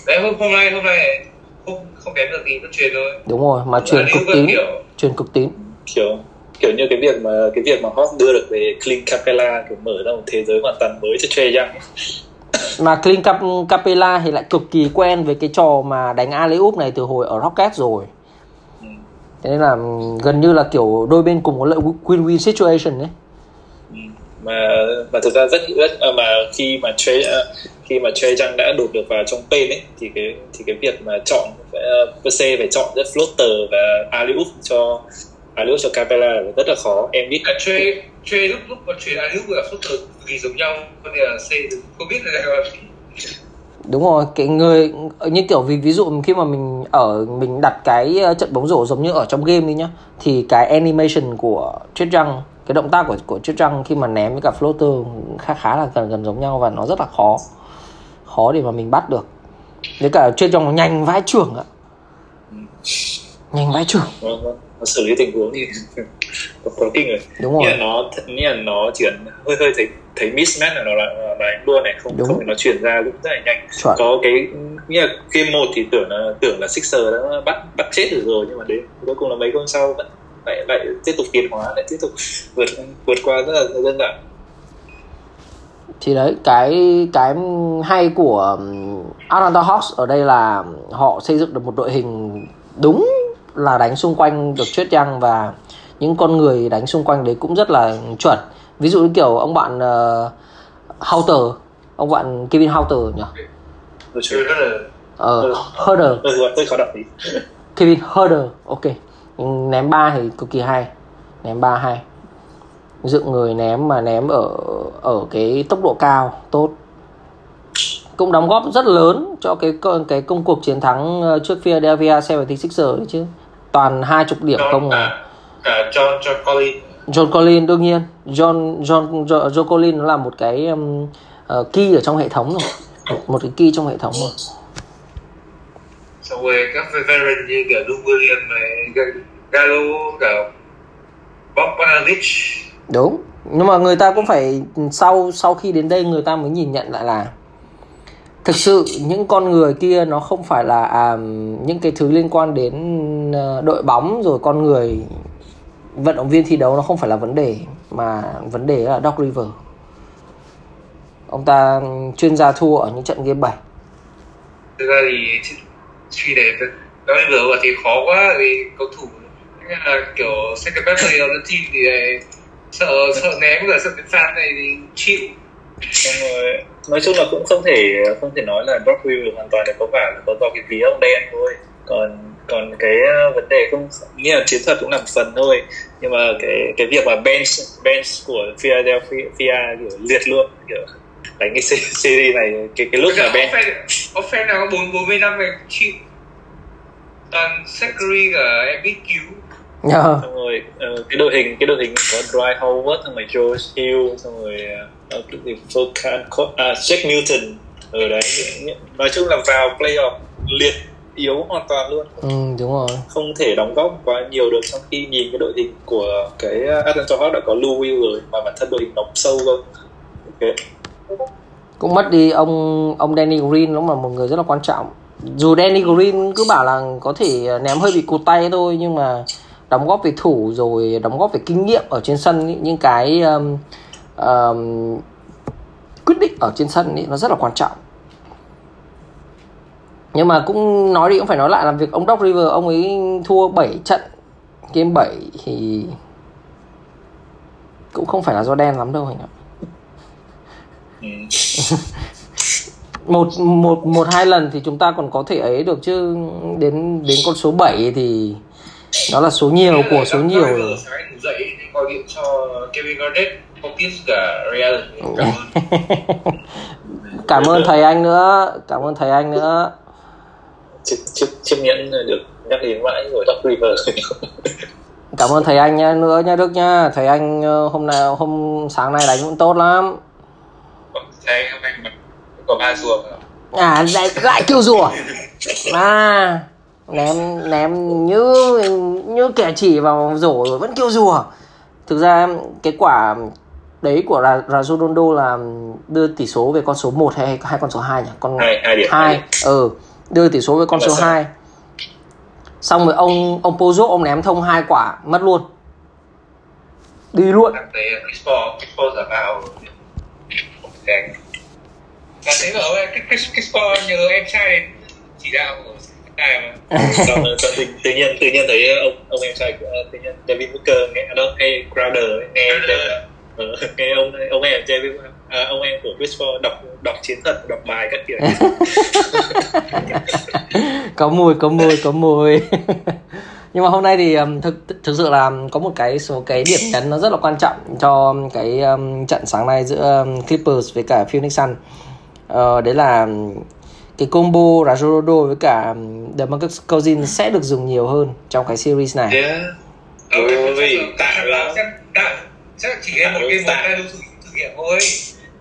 Đấy hôm hôm nay hôm nay không không kém được thì nó truyền thôi. Đúng rồi mà truyền cực tín kiểu truyền cực tín. Kiểu kiểu như cái việc mà cái việc mà Hawks đưa được về Clint Capella kiểu mở ra một thế giới hoàn toàn mới cho Trey Young mà Clint Cap Capella thì lại cực kỳ quen với cái trò mà đánh alley oop này từ hồi ở Rockets rồi thế nên là gần như là kiểu đôi bên cùng có lợi win-win situation đấy mà mà thực ra rất rất à, mà khi mà Trey à, khi mà Trey Young đã đột được vào trong paint ấy thì cái thì cái việc mà chọn uh, PC phải chọn rất floater và alley oop cho alley oop cho Capella là rất là khó. Em biết. Là chơi chơi lúc lúc mà ai lúc và từ cực kỳ giống nhau có thể là C không biết là đúng rồi, cái người, như kiểu vì ví dụ khi mà mình ở, mình đặt cái ờ, trận bóng rổ giống như ở trong game đi nhá, thì cái animation của chết răng, cái động tác của của chết răng khi mà ném với cả floater khá khá là gần gần giống nhau và nó rất là khó khó để mà mình bắt được. Với cả chết răng nó nhanh vãi trưởng ạ. Nhanh vãi trưởng vâng, vâng nó, xử lý tình huống thì có, có kinh rồi. Đúng nghĩa rồi là nó nghĩa là nó chỉ cần hơi hơi thấy thấy mismatch là nó là là luôn này không Đúng. không nó chuyển ra cũng rất là nhanh. Chuẩn. Có cái nghĩa là game một thì tưởng là tưởng là Sixer đã bắt bắt chết được rồi nhưng mà đến cuối cùng là mấy hôm sau vẫn lại lại tiếp tục tiến hóa lại tiếp tục vượt vượt qua rất là đơn giản. Thì đấy cái cái hay của um, Atlanta Hawks ở đây là họ xây dựng được một đội hình đúng là đánh xung quanh được Chuyết Young và những con người đánh xung quanh đấy cũng rất là chuẩn. Ví dụ như kiểu ông bạn uh, Houter ông bạn Kevin Houter nhỉ? Ờ Herder. Kevin Herder ok. Ném ba thì cực kỳ hay. Ném ba hay. Dựng người ném mà ném ở ở cái tốc độ cao tốt. Cũng đóng góp rất lớn cho cái cái công cuộc chiến thắng ờ, trước Philadelphia 76ers đấy chứ toàn hai chục điểm không à cả, cả John John Collins. John Collins đương nhiên. John John John, John Collins nó là một cái um, uh, key ở trong hệ thống rồi. Một cái key trong hệ thống rồi. Xong rồi các veteran như kiểu Lou Williams này Ga- Gallo cả Bob Bogdanovich đúng. Nhưng mà người ta cũng phải sau sau khi đến đây người ta mới nhìn nhận lại là thực sự những con người kia nó không phải là à, những cái thứ liên quan đến ờ, đội bóng rồi con người vận động viên thi đấu nó không phải là vấn đề mà vấn đề là Doc River. Ông ta chuyên gia thua ở những trận game 7 thực ra thì suy này Doc River thì khó quá vì cầu thủ là kiểu second best player on team thì sợ sợ ném rồi sợ cái phạt này thì chịu xong rồi nói chung là cũng không thể không thể nói là River hoàn toàn là có phải là có vào cái ví ông đen thôi. Còn còn cái ờ, vấn đề không nghĩa là chiến thuật cũng là một phần thôi. Nhưng mà cái cái việc mà bench bench của Philadelphia kiểu liệt luôn kiểu đánh cái series này cái cái lúc mà bench offense nào có bốn bốn mươi năm về chịu? Toàn Zachary cả Embiid cứu. Nhờ. xong rồi uh, cái đội hình cái đội hình có Dwight Howard xong rồi George Hill xong rồi uh, gì Furkan à, Jack Newton ở đấy nói chung là vào playoff liệt yếu hoàn toàn luôn Ừ, đúng rồi. không thể đóng góp quá nhiều được trong khi nhìn cái đội hình của cái Atlanta Hawks đã có Lou Will rồi mà bản thân đội hình đóng sâu cơ okay. Cũng mất đi ông ông Danny Green cũng là một người rất là quan trọng. Dù Danny Green cứ bảo là có thể ném hơi bị cụt tay thôi nhưng mà đóng góp về thủ rồi đóng góp về kinh nghiệm ở trên sân ý, những cái um, um, quyết định ở trên sân ý, nó rất là quan trọng. Nhưng mà cũng nói đi cũng phải nói lại là việc ông Doc River ông ấy thua 7 trận game 7 thì cũng không phải là do đen lắm đâu anh ạ. Ừ. một một một hai lần thì chúng ta còn có thể ấy được chứ. Đến đến con số 7 thì đó là số nhiều của số nhiều rồi cả Real. Cảm ơn. Cảm ơn thầy anh nữa. Cảm ơn thầy anh nữa. Chiếc chiếc chiếc nhẫn được nhắc đến mãi rồi Doc River cảm ơn thầy anh nhá nữa nha Đức nha. Thầy anh ờ, hôm nào hôm sáng nay đánh cũng tốt lắm. Thầy hôm nay có ba rùa à lại lại kêu rùa. À ném ném như như kẻ chỉ vào rổ rồi vẫn kêu rùa. Thực ra cái quả đấy của là Ronaldo là đưa tỷ số về con số 1 hay hay con số 2 nhỉ? Con hai hai điểm hai ừ đưa tỷ số về con số 2 xong rồi ông ông Pozo ông ném thông hai quả mất luôn. Đi luôn. Và thế ông ấy, Chris, Chris Paul nhờ em trai chỉ đạo của xong tự, tự nhiên tự nhiên thấy ông ông em trai của tự nhiên David Booker nghe đâu hay Crowder ấy, nghe ờ, nghe ông ông em David à, ông em của Chris Paul đọc đọc chiến thuật đọc bài các kiểu. Có mùi có mùi có mùi. Nhưng mà hôm nay thì um, thực thực sự là có một cái số cái điểm nhấn nó rất là quan trọng cho cái um, trận sáng nay giữa um, Clippers với cả Phoenix Sun uh, đấy là um, cái combo Rajodo với cả um, DeMarcus Cousins sẽ được dùng nhiều hơn trong cái series này. yeah. ôi tạ lắm tạ chắc chỉ game một game một hai đấu thử nghiệm thôi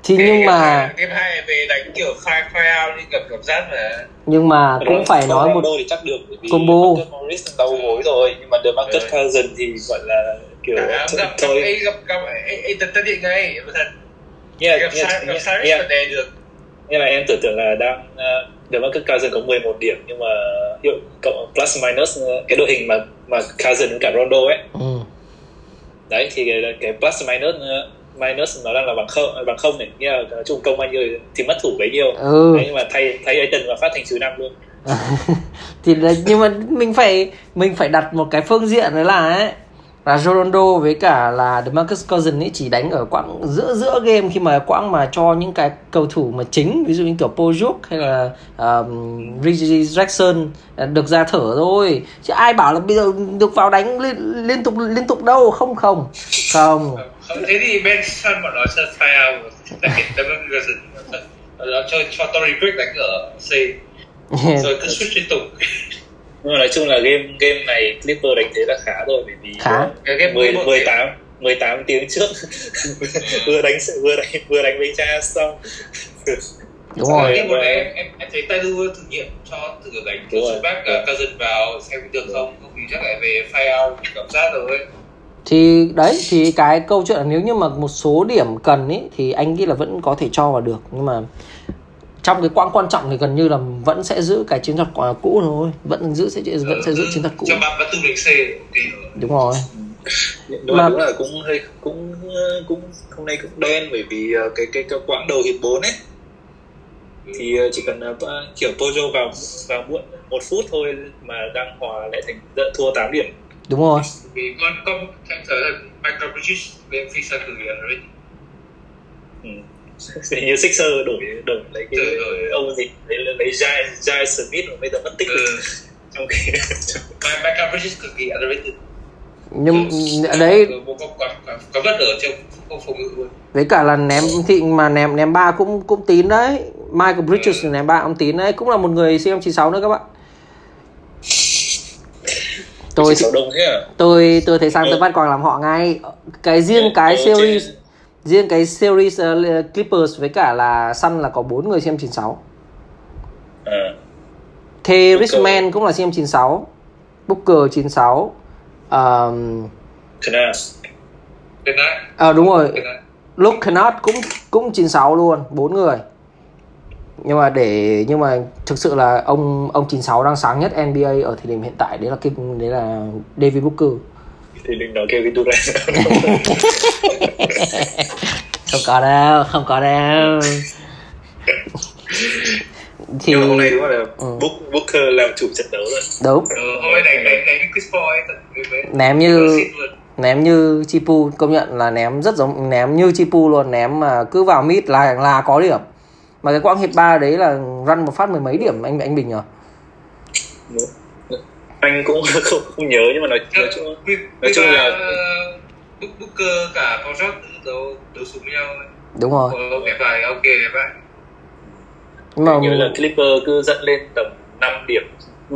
Thì nhưng mà game hai về đánh kiểu fire fire out đi gặp cảm giác mà nhưng mà cũng phải nói một thì chắc được bởi vì combo. Marcus Morris đau gối rồi nhưng mà DeMarcus Ừ. Cousins thì gọi là kiểu gặp gặp thôi ấy gặp gặp ấy tật tật điện ngay thật nghe gặp còn đè được Nghĩa là em tưởng tượng là đang uh, DeMarcus Cousins có 11 điểm nhưng mà hiệu cộng plus minus uh, cái đội hình mà mà Cousins với cả Rondo ấy ừ. Đấy thì cái, cái plus minus uh, minus nó đang là bằng không bằng không này. Nghĩa là chung công bao nhiêu thì mất thủ bấy nhiêu. Ừ. đấy, nhưng mà thay thay Aiton và phát thành trừ năm luôn. Thì đấy, nhưng mà mình phải mình phải đặt một cái phương diện đấy là ấy là Ronaldo với cả là DeMarcus Cousins ấy chỉ đánh ở quãng giữa giữa game khi mà quãng mà cho những cái cầu thủ mà chính ví dụ như kiểu Pojuk hay là um, Reggie Jackson à, được ra thở thôi. Chứ ai bảo là bây giờ được vào đánh liên, liên tục liên tục đâu không không. Không. Không thế thì Ben Sun bọn nó chơi fire bây giờ nó chơi cho Tory Craig đánh ở C. Rồi cứ switch liên tục nhưng mà nói chung là game game này Clipper đánh thế là khá rồi bởi vì Khá. cái game 10, 11 18 18 tiếng trước vừa đánh vừa đánh vừa đánh với cha xong đúng Rồi. rồi Game một đấy em, em thấy Tailu thử nghiệm cho thử đánh rồi. back cả cousin vào xem được không không thì chắc lại về fire out cảm giác rồi thì đấy thì cái câu chuyện là nếu như mà một số điểm cần ý thì anh nghĩ là vẫn có thể cho vào được nhưng mà trong cái quãng quan trọng thì gần như là vẫn sẽ giữ cái chiến thuật cũ thôi. Vẫn giữ sẽ vẫn sẽ giữ chiến thuật cũ. Cho bạn bắt tư đánh C đúng rồi. Đúng, Mà- đúng là cũng hơi cũng cũng hôm nay cũng đen bởi vì ờ, cái cái cái quãng đầu hiệp 4 ấy. Thì ờ, chỉ cần ờ, kiểu Pojo vào vào muộn một phút thôi mà đang hòa lại thành thua 8 điểm. Đúng rồi. Vì con con thành thời là Michael Bridges bên phía sân từ hiện rồi. Hình như Sixer đổi đổi lấy cái Đổi- đổi. ông gì? Lấy lấy Jai Jai Smith mà bây giờ mất tích ừ. rồi. trong khi Mike Michael Bridges cực kỳ underrated. Nhưng đấy có vất ở trong không phòng ngự luôn. với cả là ném thị mà ném ném ba cũng cũng tín đấy. Michael Bridges ném ba cũng tín đấy. Cũng là một người CM96 nữa các bạn. Tôi à? tôi tôi thấy sang Ừ. tôi bắt quàng làm họ ngay. Cái riêng cái Ừ, series trên- riêng cái series uh, Clippers với cả là Sun là có bốn người CM96 à. K. Richman cũng là CM96 Booker 96 um, này à, đúng rồi. Luke Kennard cũng cũng 96 luôn bốn người. Nhưng mà để nhưng mà thực sự là ông ông 96 đang sáng nhất NBA ở thời điểm hiện tại. Đấy là cái đấy là David Booker thì đừng nói Kevin Durant không có đâu không có đâu. Thì nhưng mà hôm nay đúng là Ừ. Book, Booker làm chủ trận đấu rồi. Đúng. Ờ, hôm nay đánh đánh đánh với Chris Paul ấy thật ném như ném như Chipu công nhận là ném rất giống ném như Chipu luôn ném mà cứ vào mid là là có điểm. Mà cái quãng hiệp 3 đấy là run một phát mười mấy điểm anh anh Bình nhỉ anh cũng không, không nhớ nhưng mà nói, nói chung nói chung là- ờ, Book- Booker cả George đấu đấu súng nhau đúng rồi. Ờ, đẹp bài ok đẹp bài nhưng mà nhớ là Clipper cứ dẫn lên tầm 5 điểm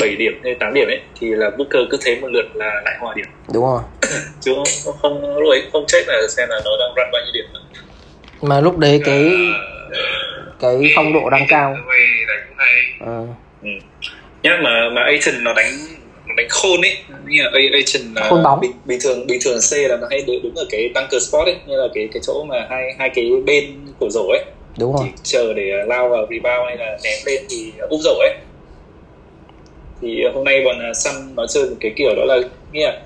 7 điểm hay 8 điểm ấy thì là Booker cứ thế một lượt là lại hòa điểm. Đúng rồi. Chứ không không lúc ấy không check là xem là nó đang run bao nhiêu điểm nữa. mà lúc đấy cái Ờ, cái phong độ đang cao. Ờ, ừ. nhá mà mà Aiton nó đánh nó đánh khôn ấy như là A- là Khôn bóng. bình, bình thường bình thường C là nó hay đứng đứng ở cái bunker spot ấy như là cái cái chỗ mà hai hai cái bên của rổ ấy. Đúng rồi. chờ để lao vào rebound hay là ném lên thì úp rổ ấy. Thì hôm nay bọn uh, Sun nó chơi một cái kiểu đó là nghĩa là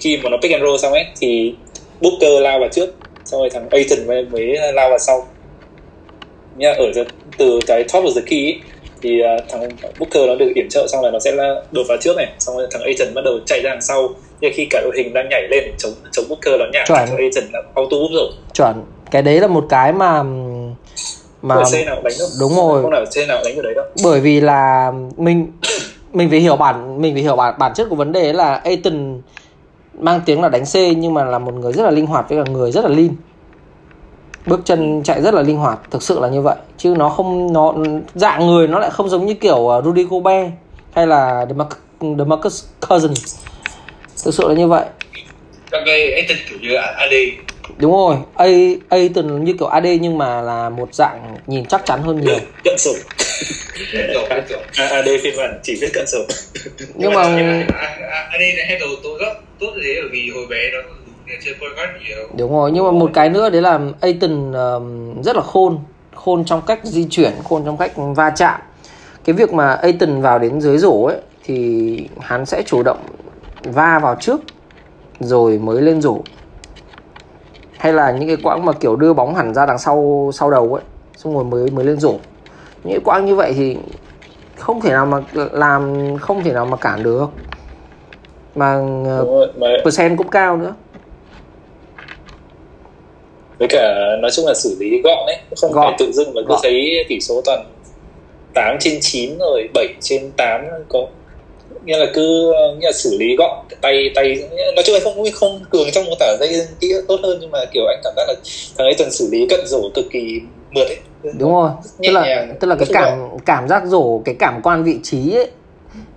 khi mà nó pick and roll xong ấy thì Booker lao vào trước xong rồi thằng Aiton mới, mới lao vào sau. Nha ở từ cái top of the key ấy, thì uh, thằng Booker nó được điểm trợ xong là nó sẽ đột vào trước này. Xong rồi thằng Aiton bắt đầu chạy ra đằng sau. Nhưng khi cả đội hình đang nhảy lên chống chống Booker nó nhảy Chuẩn. thằng Aiton là auto úp rổ chuẩn. Cái đấy là một cái mà mà nào đánh đâu. Đúng rồi. không nào C nào đánh đấy đâu. Bởi vì là mình mình phải hiểu bản mình phải hiểu bản bản chất của vấn đề là Aiton mang tiếng là đánh C nhưng mà là một người rất là linh hoạt với cả người rất là lean bước chân chạy rất là linh hoạt thực sự là như vậy. Chứ nó không nó dạng người nó lại không giống như kiểu uh, Rudy Gobert hay là DeMarcus, DeMarcus Cousins. Thực sự là như vậy. Các cái ấy thật kiểu như AD đúng rồi A Aiton như kiểu AD nhưng mà là một dạng nhìn chắc chắn hơn nhiều. Cận sổ. À, AD phiên bản chỉ biết cận sổ. Nhưng mà AD này hay đầu tôi rất tốt thế bởi vì hồi bé nó đúng rồi nhưng mà một cái nữa đấy là Aiton um, rất là khôn khôn trong cách di chuyển khôn trong cách va chạm. Cái việc mà Aiton vào đến dưới rổ ấy thì hắn sẽ chủ động va vào trước rồi mới lên rổ. Hay là những cái quãng mà kiểu đưa bóng hẳn ra đằng sau sau đầu ấy xong rồi mới mới lên rổ. Những cái quãng như vậy thì không thể nào mà làm không thể nào mà cản được. Mà ờ, percent cũng cao nữa với cả nói chung là xử lý gọn đấy không Gọn. phải tự dưng mà cứ Gọn. thấy tỷ số toàn 8 trên 9 rồi 7 trên 8 có nghĩa là cứ nghĩa là xử lý gọn tay tay nói chung là không không cường trong mô tả dây kỹ tốt hơn nhưng mà kiểu anh cảm giác là thằng ấy từng xử lý cận rổ cực kỳ mượt ấy đúng rồi nhẹ tức là nhàng, tức là cái cảm cảm giác rổ cái cảm quan vị trí ấy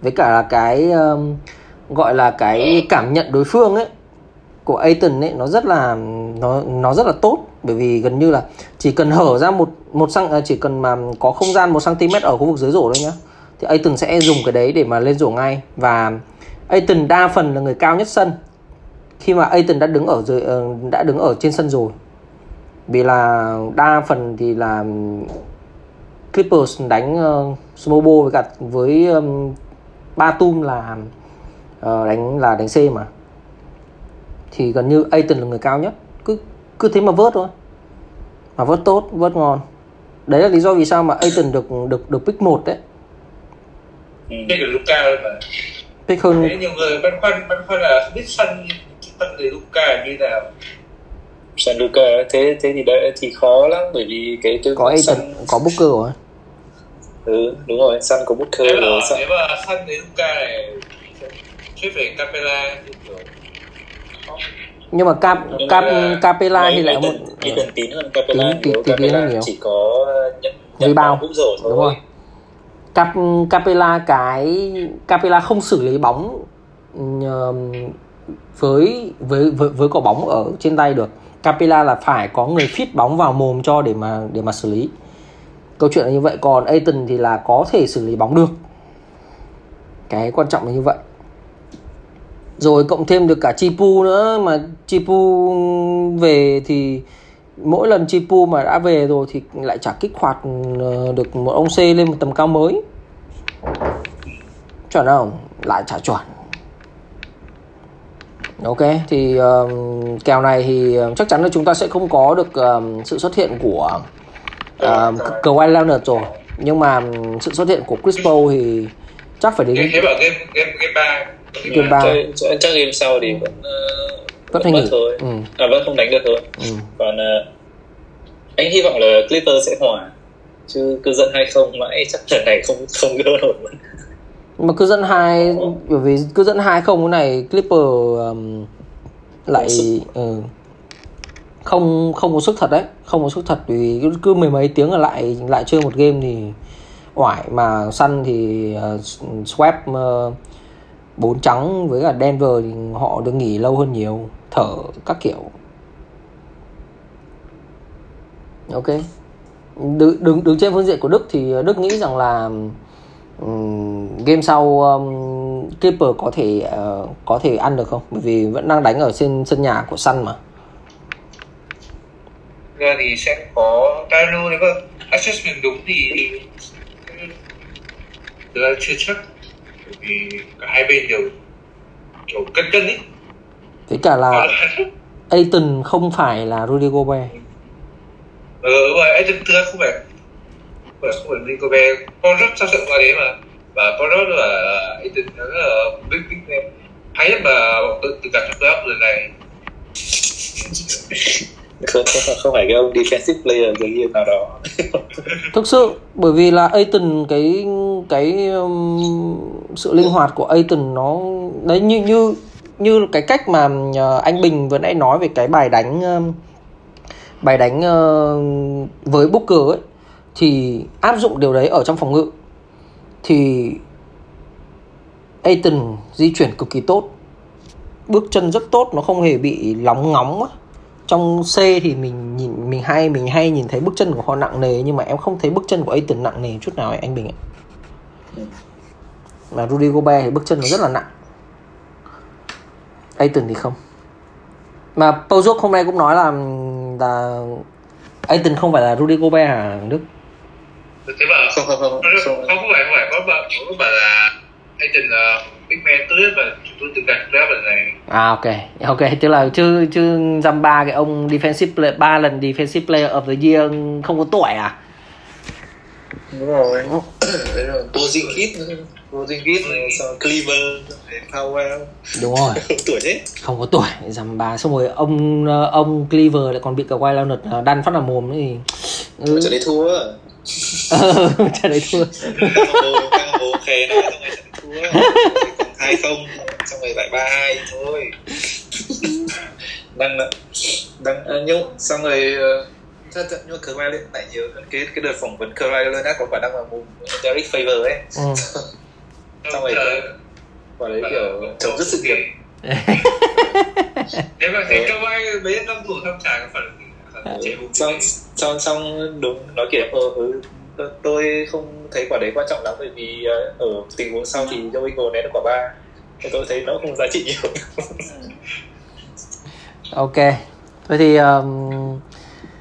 với cả là cái um, gọi là cái cảm nhận đối phương ấy của Aiton ấy nó rất là nó nó rất là tốt. Bởi vì gần như là chỉ cần hở ra một một xăng à, chỉ cần mà có không gian một cm ở khu vực dưới rổ thôi nhá thì Aiton sẽ dùng cái đấy để mà lên rổ ngay. Và Aiton đa phần là người cao nhất sân khi mà Aiton đã đứng ở dưới ờ, đã đứng ở trên sân rồi. Vì là đa phần thì là Clippers đánh ờ, uh, Smobo với cả với um, Batum là uh, đánh là đánh C mà thì gần như Aiton là người cao nhất. Cứ cứ thế mà vớt thôi. Mà vớt tốt vớt ngon. Đấy là lý do vì sao mà Aiton được được được pick 1 đấy. Ừ. biết được Luka rồi mà. Pick hơn Thế nhiều người băn khoăn băn khoăn là không biết sân sân thì Luka là như nào. San Luca thế thế thì đấy thì khó lắm bởi vì cái cái có Aiton Sun có Booker rồi. Ừ, đúng rồi Sun có Booker nếu rồi mà nếu mà săn đến Luka này trade về Capella thì kiểu nhưng mà Cap, Cap, Capella thì lại một mấy tần tín hơn Capella nhiều tín- tín hơn nhiều. chỉ có nhận nhận thôi đúng rồi. Cap, Capella cái Capella không xử lý bóng với với với với quả bóng ở trên tay được. Capella là phải có người fit bóng vào mồm cho để mà để mà xử lý. Câu chuyện là như vậy. Còn Aiton thì là có thể xử lý bóng được. Cái quan trọng là như vậy rồi cộng thêm được cả Chipu nữa mà Chipu về thì mỗi lần Chipu mà đã về rồi thì lại chả kích hoạt ờ, được một ông C lên một tầm cao mới. Chuẩn không? Lại chả chuẩn. Ok thì um, kèo này thì ờ, chắc chắn là chúng ta sẽ không có được um, sự xuất hiện của um, Kawhi Leonard rồi. Nhưng mà ừ, sự xuất hiện của Chris Paul thì chắc phải đến game, game game game 3 Game ba. Chơi- chơi- chắc game sau thì vẫn ờ, Vẫn phải mất nghỉ. thôi Ừ. à vẫn không đánh được thôi ừ. còn ờ, anh hy vọng là Clipper sẽ hòa chứ cứ dẫn hay không mãi chắc lần này không không gỡ nổi luôn mà cứ dẫn hai bởi vì cứ dẫn hai không cái này Clipper um, lại ừ, không không có sức thật đấy không có sức thật vì cứ, cứ mười mấy tiếng là lại lại chơi một game thì oải mà săn thì uh, swap uh, bốn trắng với cả Denver thì họ được nghỉ lâu hơn nhiều thở các kiểu. Ok. Đứng đứng đứng trên phương diện của Đức thì Đức nghĩ rằng là um, game sau um, Clipper có thể uh, có thể ăn được không? Bởi vì vẫn đang đánh ở trên sân nhà của Sun mà. Giờ thì sẽ có Daru nếu mà assessment đúng thì thực ra chưa chắc bởi vì cả hai bên đều kiểu cân cân ý. Với cả là Aiton không phải là Rudy Gobert. Ờ đúng rồi thực ra không phải không phải không phải Be con rất sao sợ qua đấy mà? Và rất là thực rất là big big name. Hay nhất mà tự tự gặp trong playoff lần này không, không, không phải cái ông defensive player gì nào đó. Thực sự bởi vì là Aiton cái cái um, sự linh hoạt của Aiton nó đấy như như như cái cách mà ờ, anh Bình vừa nãy nói về cái bài đánh um, bài đánh ờ, với Booker ấy thì áp dụng điều đấy ở trong phòng ngự. Thì Aiton di chuyển cực kỳ tốt. Bước chân rất tốt nó không hề bị lóng ngóng á trong C thì mình nhìn mình hay mình hay nhìn thấy bước chân của họ nặng nề nhưng mà em không thấy bước chân của Aiton nặng nề chút nào ấy, anh Bình ạ. Mà Rudy Gobert thì bước chân nó rất là nặng. Aiton thì không. Mà Pojok hôm nay cũng nói là là Aiton không phải là Rudy Gobert hả Đức? thế mà không không không không không không không phải không phải có bạn có bạn là Aiton là big man nhất và chúng tôi từng gặp playoff lần này. À ok, ok, tức là chứ chứ dăm ba cái ông defensive player ba lần defensive player of the year không có tuổi à? đúng rồi. Porzingis Porzingis Cleaver Powell. Đúng rồi. không tuổi chết không có tuổi dằm bà xong rồi ông ông Cleaver lại còn bị cả quay lao nật đan phát vào mồm thì ừ. trận đấy thua. Trận đấy thua Campo Campo khè thua hai không xong rồi lại ba hai thôi. Đang đang à, nhung xong rồi ờ, thật thật nhưng mà lên lại nhiều hơn cái cái đợt phỏng vấn lên đã có khả năng là mùng Derek Favor ấy. Ừ. xong rồi Ờ, quả đấy kiểu chấm dứt sự nghiệp nếu mà thấy câu ai mấy năm tuổi không trả cái phần phần chế bụng xong xong xong đúng nói kiểu ờ ừ, tôi- không thấy quả đấy quan trọng lắm bởi vì ờ, ở tình huống sau thì Joe Ingles ném được quả ba. Thì tôi thấy nó không giá trị nhiều. Ok. Thôi thì um,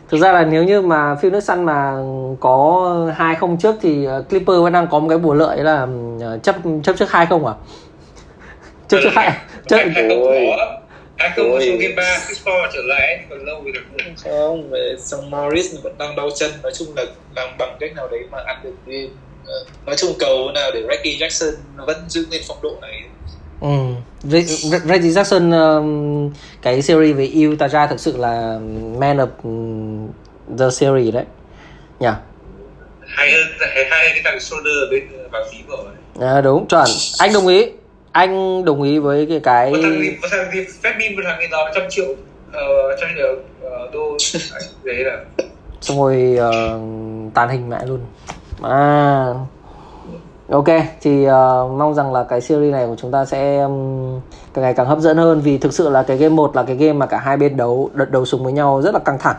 thực ra là nếu như mà phiêu nước săn mà có hai không trước thì ờ, Clipper vẫn đang có một cái bùa lợi là ờ, chấp chấp trước hai không à? Chấp trước hai chấp Ôi. có hai không có Ôi. số game ba Chris Paul trở lại còn lâu mới được không về xong Morris vẫn đang đau chân nói chung là làm bằng cách nào đấy mà ăn được game Ờ, nói chung cầu nào để Reggie Jackson vẫn giữ nguyên phong độ này Ừ. Re- Re- Reggie Jackson um, cái series về Utah thực sự là man of um, the series đấy. Nhỉ? hay hơn hay, hay cái thằng shoulder ở bên bảng phím rồi À, đúng chuẩn. Anh đồng ý. Anh đồng ý với cái cái một thằng gì một thằng gì phép min một thằng gì đó trăm triệu ờ, trăm triệu ờ, đô đấy là xong rồi ờ, tàn hình mẹ luôn. À. Ok, thì ờ, mong rằng là cái series này của chúng ta sẽ um, càng ngày càng hấp dẫn hơn vì thực sự là cái game một là cái game mà cả hai bên đấu đợt đầu súng với nhau rất là căng thẳng.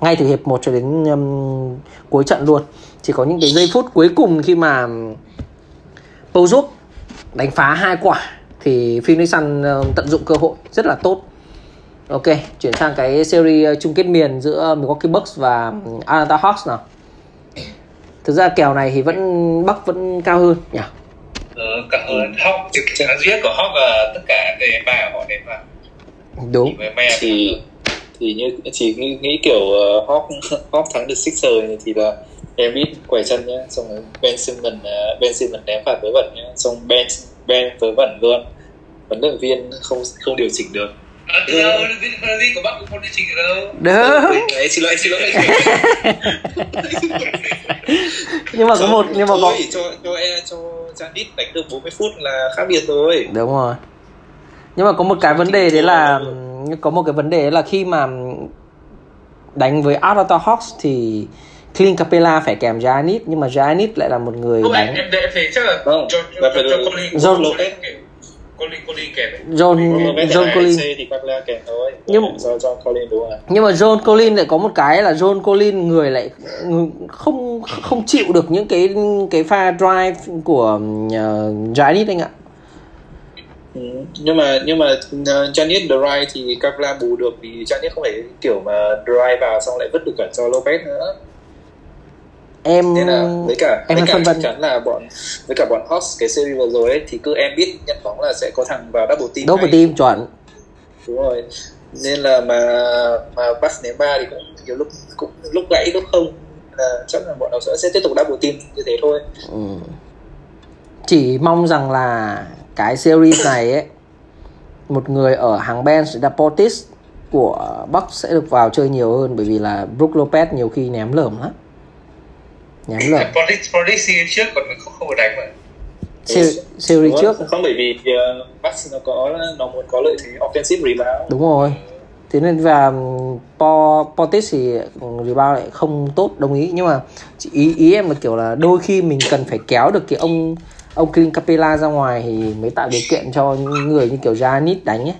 Ngay từ hiệp 1 cho đến um, cuối trận luôn. Chỉ có những cái giây phút cuối cùng khi mà um, Pojok đánh phá hai quả thì Phoenix Sun ờ, tận dụng cơ hội rất là tốt. Ok, chuyển sang cái series ờ, chung kết miền giữa Milwaukee Bucks và um, Atlanta Hawks nào. Thực ra kèo này thì vẫn Bucks vẫn cao hơn nhỉ. ờ, cả hơn Hawk thì cái thắng duy nhất của Hawk là tất cả đề ba họ đề ba Đúng. thì thì như chỉ nghĩ, nghĩ kiểu uh, Hawk Hawk thắng được Sixers thì là Embiid quẩy chân nhá xong rồi Ben Simmons uh, Ben Simmons ném phạt vớ vẩn nhá xong Ben Ben vớ vẩn luôn. Huấn luyện viên không không điều chỉnh được. À, đâu, huấn luyện viên của Bắc cũng không đi trình được đâu. Được. Đấy, xin lỗi xin lỗi. Nhưng mà có một nhưng mà có cho cho e cho Janis đánh được 40 phút là khác biệt rồi. Đúng rồi. Nhưng mà có một cái vấn đề đấy là có một cái vấn đề là khi mà đánh với Atlanta Hawks thì Clint Capella phải kèm Giannis nhưng mà Giannis lại là một người không em đánh. em em thấy chắc là Không, cho cho cho được- Colin John- Colin Colin Colin kèm ấy. John John Collins thì Capella kèm thôi. Nhưng- do John Collins đúng không nhưng mà John Collins lại có một cái là John Collins người lại không không chịu được những cái cái pha drive của uh, Giannis anh ạ. Ừ, nhưng mà nhưng mà uh, Janis drive thì Capella bù được vì Janis không phải kiểu mà drive vào xong lại vứt được cả cho Lopez nữa em nên là với cả em với cả chắc chắn là bọn với cả bọn Hawks cái series vừa rồi ấy thì cứ em biết nhận bóng là sẽ có thằng vào double team double team chuẩn. Đúng rồi. Nên là mà mà pass ném ba thì cũng nhiều lúc cũng lúc gãy lúc không. Là chắc là bọn nó sẽ, sẽ tiếp tục double team như thế thôi. Ừ. Chỉ mong rằng là cái series này ấy một người ở hàng bench là Portis của Bucks sẽ được vào chơi nhiều hơn bởi vì là Brook Lopez nhiều khi ném lởm lắm. Ném lởm. Police Police trước còn không không có đánh mà Se- series trước không? bởi vì uh, Bucks nó có nó muốn có lợi thế offensive rebound đúng rồi. Thế nên và Po Portis thì rebound lại không tốt đồng ý nhưng mà ý ý em là kiểu là đôi khi mình cần phải kéo được cái ông ông Clint Capella ra ngoài thì mới tạo điều kiện cho những người như kiểu Giannis đánh ấy.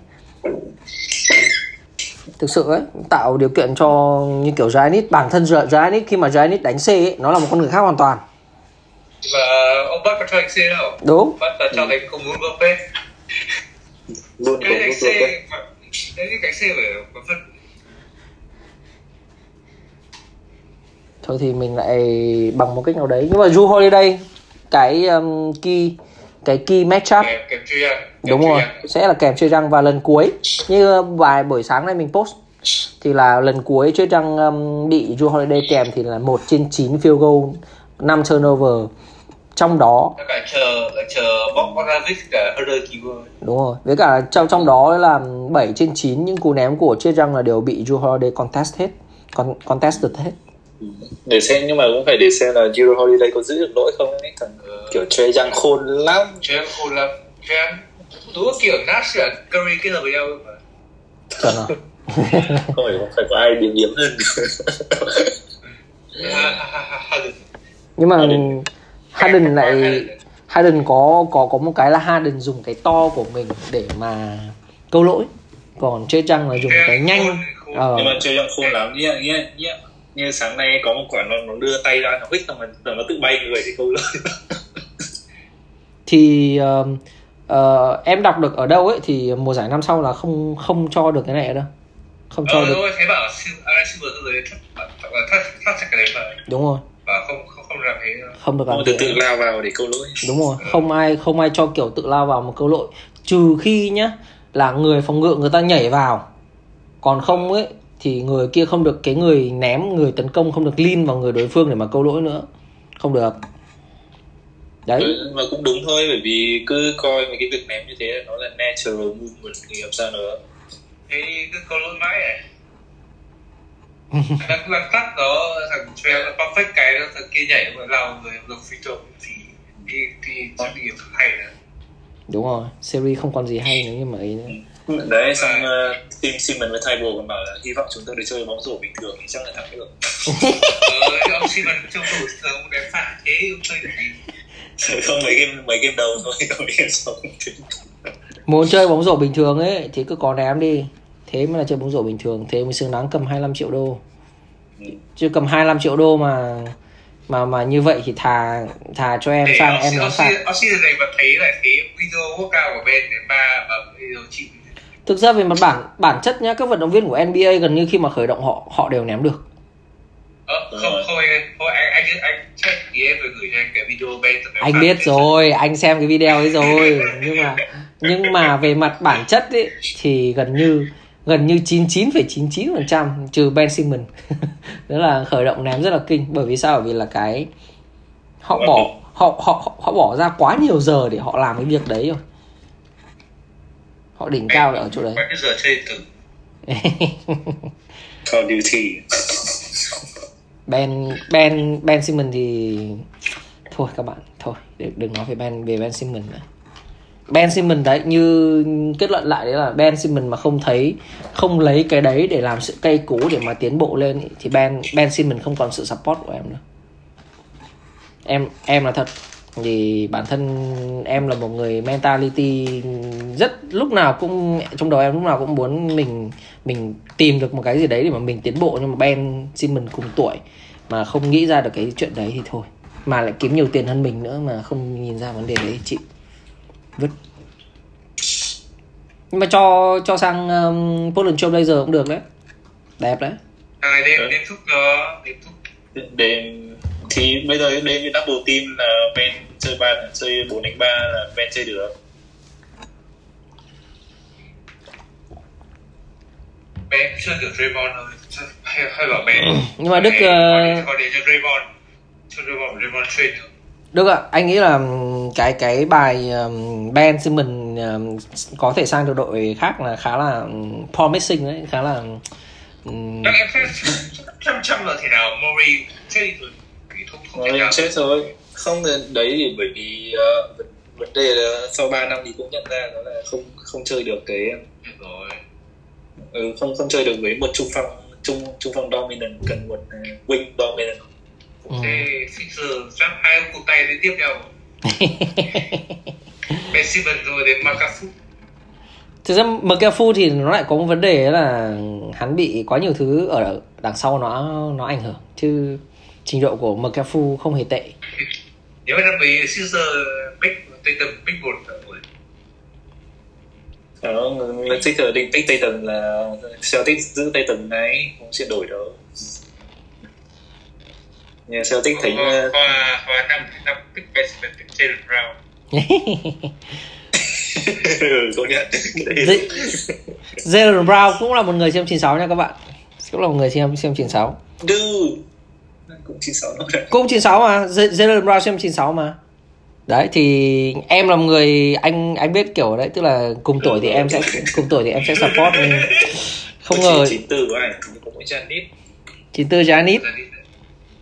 Thực sự ấy, tạo điều kiện cho như kiểu Giannis bản thân Giannis khi mà Giannis đánh C ấy, nó là một con người khác hoàn toàn. và ông bắt có cho đánh C đâu Đúng. bắt là cho đánh không muốn Lopez luôn cái đánh C đấy cái C phải phân Thôi thì mình lại bằng một cách nào đấy. Nhưng mà Drew Holiday cái um, key cái key matchup. Kèm kèm truy ăn đúng rồi sẽ là kèm chơi răng và lần cuối. Như bài buổi sáng nay mình post thì là lần cuối chơi răng um, bị Drew Holiday kèm thì là 1 trên 9 field goal 5 turnover. Trong đó nó cả chờ chờ Bob Bogdanovic cả Herder Keeper đúng rồi với cả trong trong đó là 7 trên 9 những cú ném của chơi răng là đều bị Drew Holiday contest hết con contested hết để xem nhưng mà cũng phải để xem là Giro Holiday có giữ được lỗi không ấy? Thằng kiểu chơi răng khôn lắm. Chơi khôn lắm. Chơi ăn tú kiểu Nash và Curry kết hợp với nhau mà. Chuẩn rồi không phải không phải có ai điểm điểm hơn. Nhưng mà Harden. Lại Harden. Có có có một cái là Harden dùng cái to của mình để mà câu lỗi. Còn chơi răng là dùng cái nhanh. Ờ, nhưng mà chơi răng khôn lắm. Như như như như sáng nay có một quả nó, nó đưa tay ra nó hít xong rồi nó tự bay người để câu lỗi thì ờ, ờ, em đọc được ở đâu ấy thì mùa giải năm sau là không không cho được cái này đâu? Không cho ờ được. đúng rồi thấy bảo Silver rồi thắt cái đấy mà. Đúng rồi. Và không không không làm thế không được làm không tự thế. tự lao vào để câu lỗi. Đúng rồi không ai không ai cho kiểu tự lao vào một câu lỗi. Trừ khi nhá là người phòng ngự người ta nhảy vào. Còn không ấy thì người kia không được cái người ném người tấn công không được lean vào người đối phương để mà câu lỗi nữa. Không được. Đấy. Ừ, mà cũng đúng thôi bởi vì cứ coi mấy cái việc ném như thế nó là natural movement thì làm sao nữa. Thế cứ có lỗi mãi à? Đang lăn tắt đó thằng Treo nó perfect cái đó thằng kia nhảy vào lòng rồi ngược phi trộm thì thì thì sự nghiệp hay là đúng rồi series không còn gì hay nữa nhưng mà ấy nữa. Đấy xong uh, team Simon với Tybo còn bảo là hy vọng chúng tôi được chơi bóng rổ bình thường thì chắc là thắng được. Ờ, ông Simon trong thường ông đẹp phản thế ông chơi được gì? Không mấy game mấy game đầu thôi mấy game sau muốn chơi bóng rổ bình thường ấy thì cứ có ném đi. Thế mới là chơi bóng rổ bình thường thế mới xứng đáng cầm 25 triệu đô. Ừ. chứ cầm 25 triệu đô mà mà mà như vậy thì thà thà cho em để sang em nó ông xin này mà thấy lại thấy video workout của Ben đến ba và video chị thực ra về mặt bản bản chất nhá các vận động viên của NBA gần như khi mà khởi động họ họ đều ném được. Ờ, không không anh thôi anh anh anh check thì em phải gửi cho anh cái video tập anh biết rồi anh xem cái video ấy rồi. Nhưng mà nhưng mà về mặt bản chất ấy thì gần như gần như 99,99% trừ Ben Simmons. Đó là khởi động ném rất là kinh. Bởi vì sao? Bởi vì là cái họ bỏ họ họ họ bỏ ra quá nhiều giờ để họ làm cái việc đấy rồi họ đỉnh cao là ở chỗ đấy. Bao nhiêu giờ chơi từ Call Duty. Ben Ben Ben Simmons thì thôi các bạn thôi đừng, đừng nói về Ben về Ben Simmons nữa. Ben Simmons đấy như kết luận lại đấy là Ben Simmons mà không thấy không lấy cái đấy để làm sự cây cú để mà tiến bộ lên ý, thì Ben Ben Simmons không còn sự support của em nữa. Em em là thật thì bản thân em là một người mentality rất lúc nào cũng trong đầu em lúc nào cũng muốn mình mình tìm được một cái gì đấy để mà mình tiến bộ nhưng mà Ben Simmons cùng tuổi mà không nghĩ ra được cái chuyện đấy thì thôi. Mà lại kiếm nhiều tiền hơn mình nữa mà không nhìn ra vấn đề đấy chị. Vứt. Nhưng mà cho cho sang um, Portland Trail Blazer cũng được đấy. Đẹp đấy. Này đêm Ừ. đêm thúc đó đêm thúc. Đêm thì bây giờ đêm với double team là Ben chơi ba chơi bốn đánh ba là Ben chơi được. Ben chưa được Draymond hay, hay bảo Ben nhưng mà Đức ờ, có để cho Draymond cho Draymond Draymond trade được. Đức ạ, anh nghĩ là ừm, cái cái bài ừm, Ben Simmons ừm, có thể sang được đội khác là khá là promising đấy, khá là ừm, Các em sẽ trăm trăm là thể nào? Murray trade đi rồi thể Nói nào chết thôi không đấy thì bởi vì ờ, vấn- vấn đề là sau 3 năm thì cũng nhận ra đó là không không chơi được cái rồi. ừ, không không chơi được với một trung phong trung trung phong dominant cần một ờ, wing dominant. Ừm. thế Sixers chắc hai ông cuộc tay liên tiếp nhau. Ben Simmons rồi đến Makafu Thực ra McAfee thì nó lại có một vấn đề là hắn bị quá nhiều thứ ở đằng sau nó nó ảnh hưởng. Chứ trình độ của McAfee không hề tệ. nếu mà năm ấy Sixers pick tây tầm pick một rồi đó ở định tích Tây Tần là Celtic giữ Tây Tần này không chuyển đổi đâu nhà Celtic thấy ờ, và và năm năm pick pick Jalen Brown ừ, công nhận Jalen Brown cũng là một người xem 96 nha các bạn. Cũng là một người xem xem 96. Dude cũng 96 năm rồi. Cũng 96 mà, Jalen Brown xem 96 mà. Đấy thì em là một người anh anh biết kiểu đấy tức là cùng tuổi thì em sẽ cùng tuổi thì em sẽ support nhưng không ngờ 94 của anh có mỗi Janet 94 Janis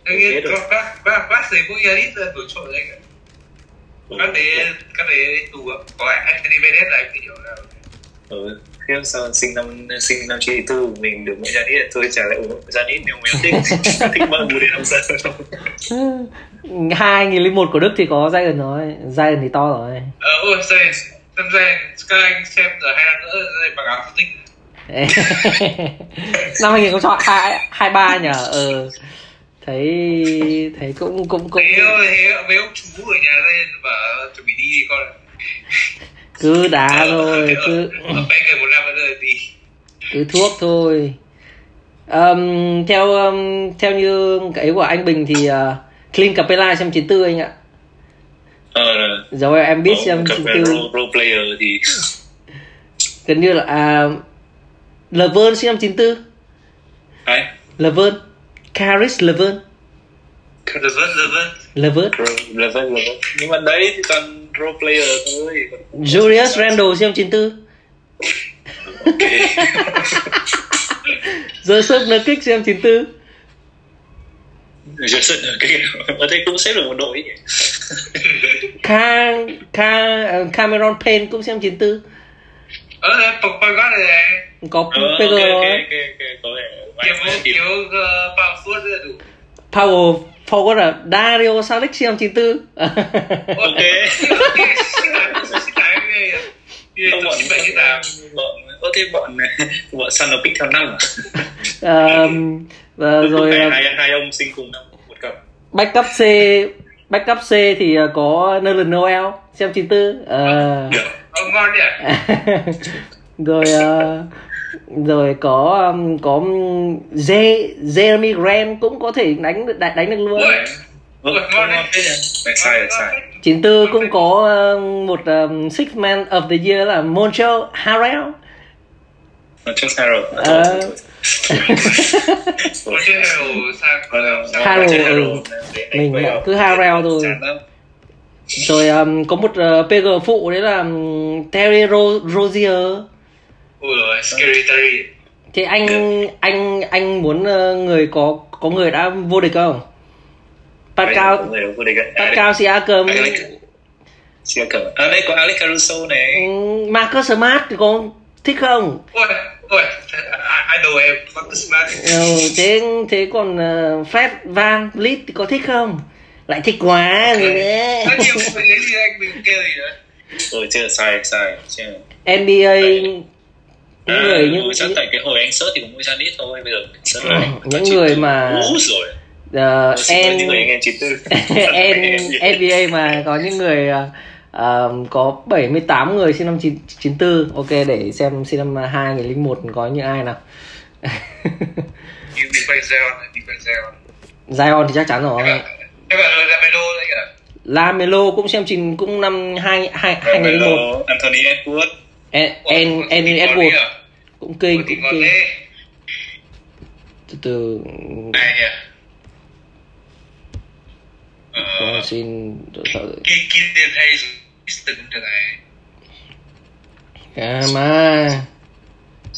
Anh ấy bác bác bác sĩ cũng Yaris là đổi trội đấy. Các đấy các đấy tù ạ. Có Anthony Bennett là anh thì hiểu là ừ. Khiếp sao sinh năm sinh năm 94 mình được mỗi Janet tôi trả lại ủng Janet nếu mình thích thích bù đến năm giờ 2001 của Đức thì có Zion rồi Zion thì to rồi. Ờ ôi sao năm giây các anh xem rồi hai năm nữa rồi bằng áo tinh. Năm 2023 nhỉ ờ. Thấy thấy cũng cũng cũng thế thế mấy ông chú ở nhà lên và chuẩn bị đi con cứ đá thôi cứ người một năm nữa đi cứ thuốc thôi. Ờm, theo ờm, theo như cái của anh Bình thì uh, Clint Capella xem 94 anh ạ. Ờ rồi em biết xem các 94 role, role player thì gần như là à, Levern sinh năm 94 ai? Levern Caris Levern Levert Levert Levert là vâng nhưng mà đấy thì toàn role player thôi Julius Randle năm 94 ok. Joseph Nurkic năm 94 Johnson ở cái ở đây cũng xếp được một đội. Nhỉ Ca, ờ, Cameron Payne cũng năm 94 Ờ Pogba gót này này. Có Ờ, PG ok rồi ok ok. Có vẻ Kiểu kiểu ờ, bao suốt rất là đủ. Power forward là Dario Saric sinh năm 94 ok. Xin cái này bọn xin bảy tám bọn ok bọn bọn Sun pick theo năm à? Ờm, và rồi hai, ờ, hai, hai ông sinh cùng năm một cặp. backup C backup C thì ờ, có Nerlens Noel năm 94 Ờ. được Ờ ngon nhỉ rồi ờ, rồi có um, có um, Je- Jeremy Grant cũng có thể đánh được- đánh, đánh được luôn. Sai 94 cũng có um, một um, six man of the year là Montrezl Harrell. Harold Ờ. Hero sang Harold, ừ. Mình cứ Harrell thôi. rồi um, có một uh, PG phụ đấy là um, Terry Ro- Rozier Ui rồi Scary Terry thì anh anh anh muốn uh, người có có người đã vô địch không? Pascal người vô địch Pascal Siakam. Alex Siakam à đây có Alex Caruso này. Marcus Smart thì có thích không? Ui Ui I know em Marcus Smart. Ừ, thế thế còn uh, Fred Van Vliet thì có thích không? Lại thích quá rồi đấy. Nói nhiều phải gì anh mình kêu gì nữa rồi chưa sai sai chưa. NBA những người à, những chắc tại cái hồi anh search thì cũng mua Janis thôi bây giờ search lại. những người mà rồi. Uh, những người em 94 N NBA mà có những người uh, có 78 người sinh năm 9, 94 ok để xem sinh năm 2001 có những ai nào. Zion thì chắc chắn rồi. Em Lamelo cũng xem trình cũng năm 2 2 2001 Carmelo, Anthony Edwards. En En En Edwards cũng kinh cũng kinh. từ từ. Ai nhỉ? Con Ờ. Xin thở Ki- Killian Hayes Houston cũng được này. À mà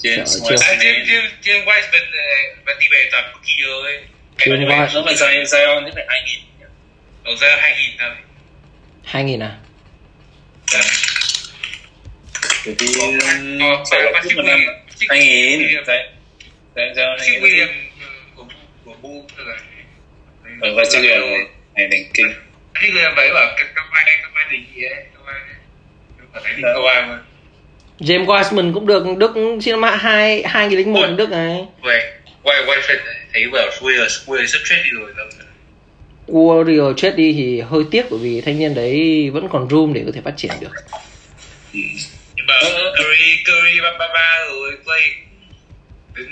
Trời, chưa. À, James, James, James Wiseman ờ, và đi về toàn rookie rồi James Nếu mà- Wiseman. nếu mà Zion Zion thì phải 2000 Đầu ra 2000 thôi. 2000 à? Dạ. Bởi vì phải là có cúp một Patrick năm Williams. Patrick 2000 Williams. Đấy Đấy, Zion Patrick 2000 Williams ờ, của của Bulls rồi Ở và chắc là này đỉnh kinh Patrick Williams vậy bảo các các mai các mai đỉnh gì ấy các mai không phải đánh Đó. câu ai mà James Wiseman cũng được Đức sinh năm 2 2001 Ôi. Đức này vậy quay quay phết thấy bảo Williams Williams sắp chết đi rồi đâu Warrior chết đi thì hơi tiếc bởi vì thanh niên đấy vẫn còn room để có thể phát triển được nhưng mà Curry Curry ba ba ba rồi Clay đến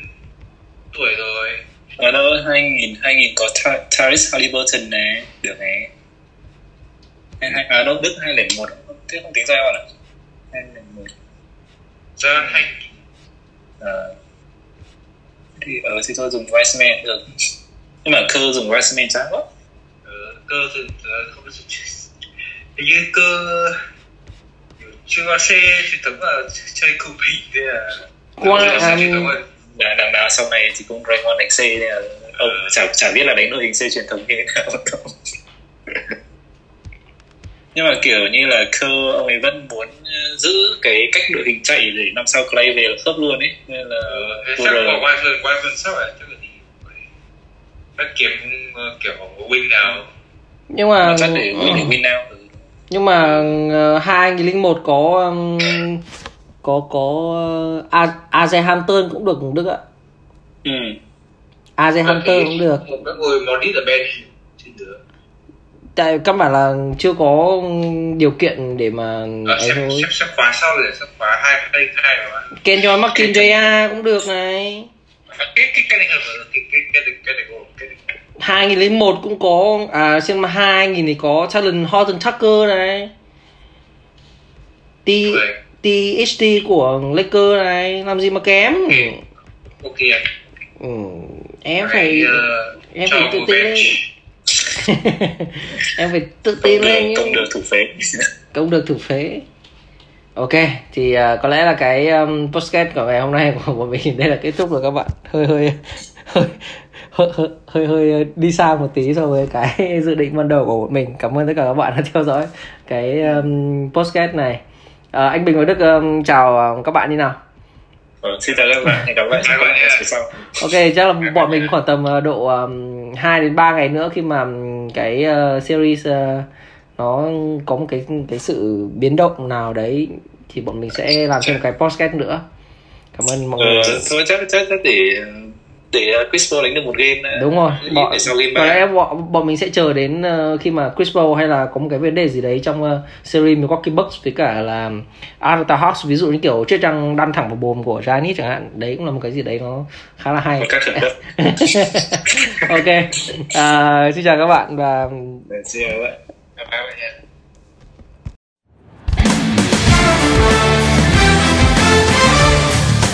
tuổi rồi. Ở đâu 2000 2000 có Ta- Tyrese Halliburton này Được này Hay- hay- À đâu Đức 201 Thế không tính Zion à 201 John Hay Ờ. thì ở thì tôi dùng cũng được. Nhưng mà cơ dùng Wiseman chán quá. Ờ, cơ thì ờ, không có sự hình như cơ chưa có xe truyền thống là chơi cụ bị thế à? Qua- là- đằng, đằng nào sau này thì cũng Raymond đánh C nên là ông chả chả biết là đánh đội hình C truyền thống như thế nào. Đâu. nhưng mà kiểu như là cơ ông ấy vẫn muốn ờ, giữ cái cách đội hình chạy để năm sau Clay về là khớp luôn ấy. Nên là vừa chắc có quay phần quay phần sau là chắc là các kiếm ờ, kiểu win nào. Nhưng mà chắc để để win now ừ. Nhưng mà uh, 2001 có um, có có uh, A- AZ Hampton cũng được Đức ạ. Ừ. AZ Hampton cũng được. một ngồi ở tại căn bản là chưa có điều kiện để mà à, ấy thôi. xem khóa sau rồi xem khóa hai hai hai rồi Kenyon Martin Jaya cũng được này. Cái cái cái này cái cái cái cái cái 2001 cũng có à xem mà 2000 thì có Talon Horton Tucker này. T. THT của Lakers này. Làm gì mà kém? Ok. Ừ. em phải ờ, em phải tự tin lên. Em phải tự tin lên công được thủ phế. Công được thủ phế ok thì uh, có lẽ là cái um, podcast của ngày hôm nay của bọn mình đây là kết thúc rồi các bạn. Hơi hơi hơi hơi hơi, hơi, hơi đi xa một tí so với cái dự định ban đầu của bọn mình. Cảm ơn tất cả các bạn đã theo dõi cái um, podcast này. Uh, anh Bình và Đức um, chào các bạn như nào. Ờ, xin chào các bạn, hẹn gặp lại các bạn sau. Ok, chắc là bọn mình khoảng tầm độ um, 2 đến 3 ngày nữa khi mà cái uh, series uh, nó có một cái cái sự biến động nào đấy thì bọn mình sẽ làm thêm một cái podcast nữa. Cảm ơn mọi người. Ờ, thôi chắc chắc để để Chris Paul đánh được một game đúng rồi bọn, để sau game có lẽ bọn, bọn mình sẽ chờ đến uh, khi mà Chris Paul hay là có một cái vấn đề gì đấy trong uh, series Milwaukee Bucks với cả là Atlanta Hawks ví dụ như kiểu chiếc răng đan thẳng vào bồm của Giannis chẳng hạn. Đấy cũng là một cái gì đấy nó khá là hay. Ok. Uh, xin chào các bạn và xin chào các bạn 两百块钱。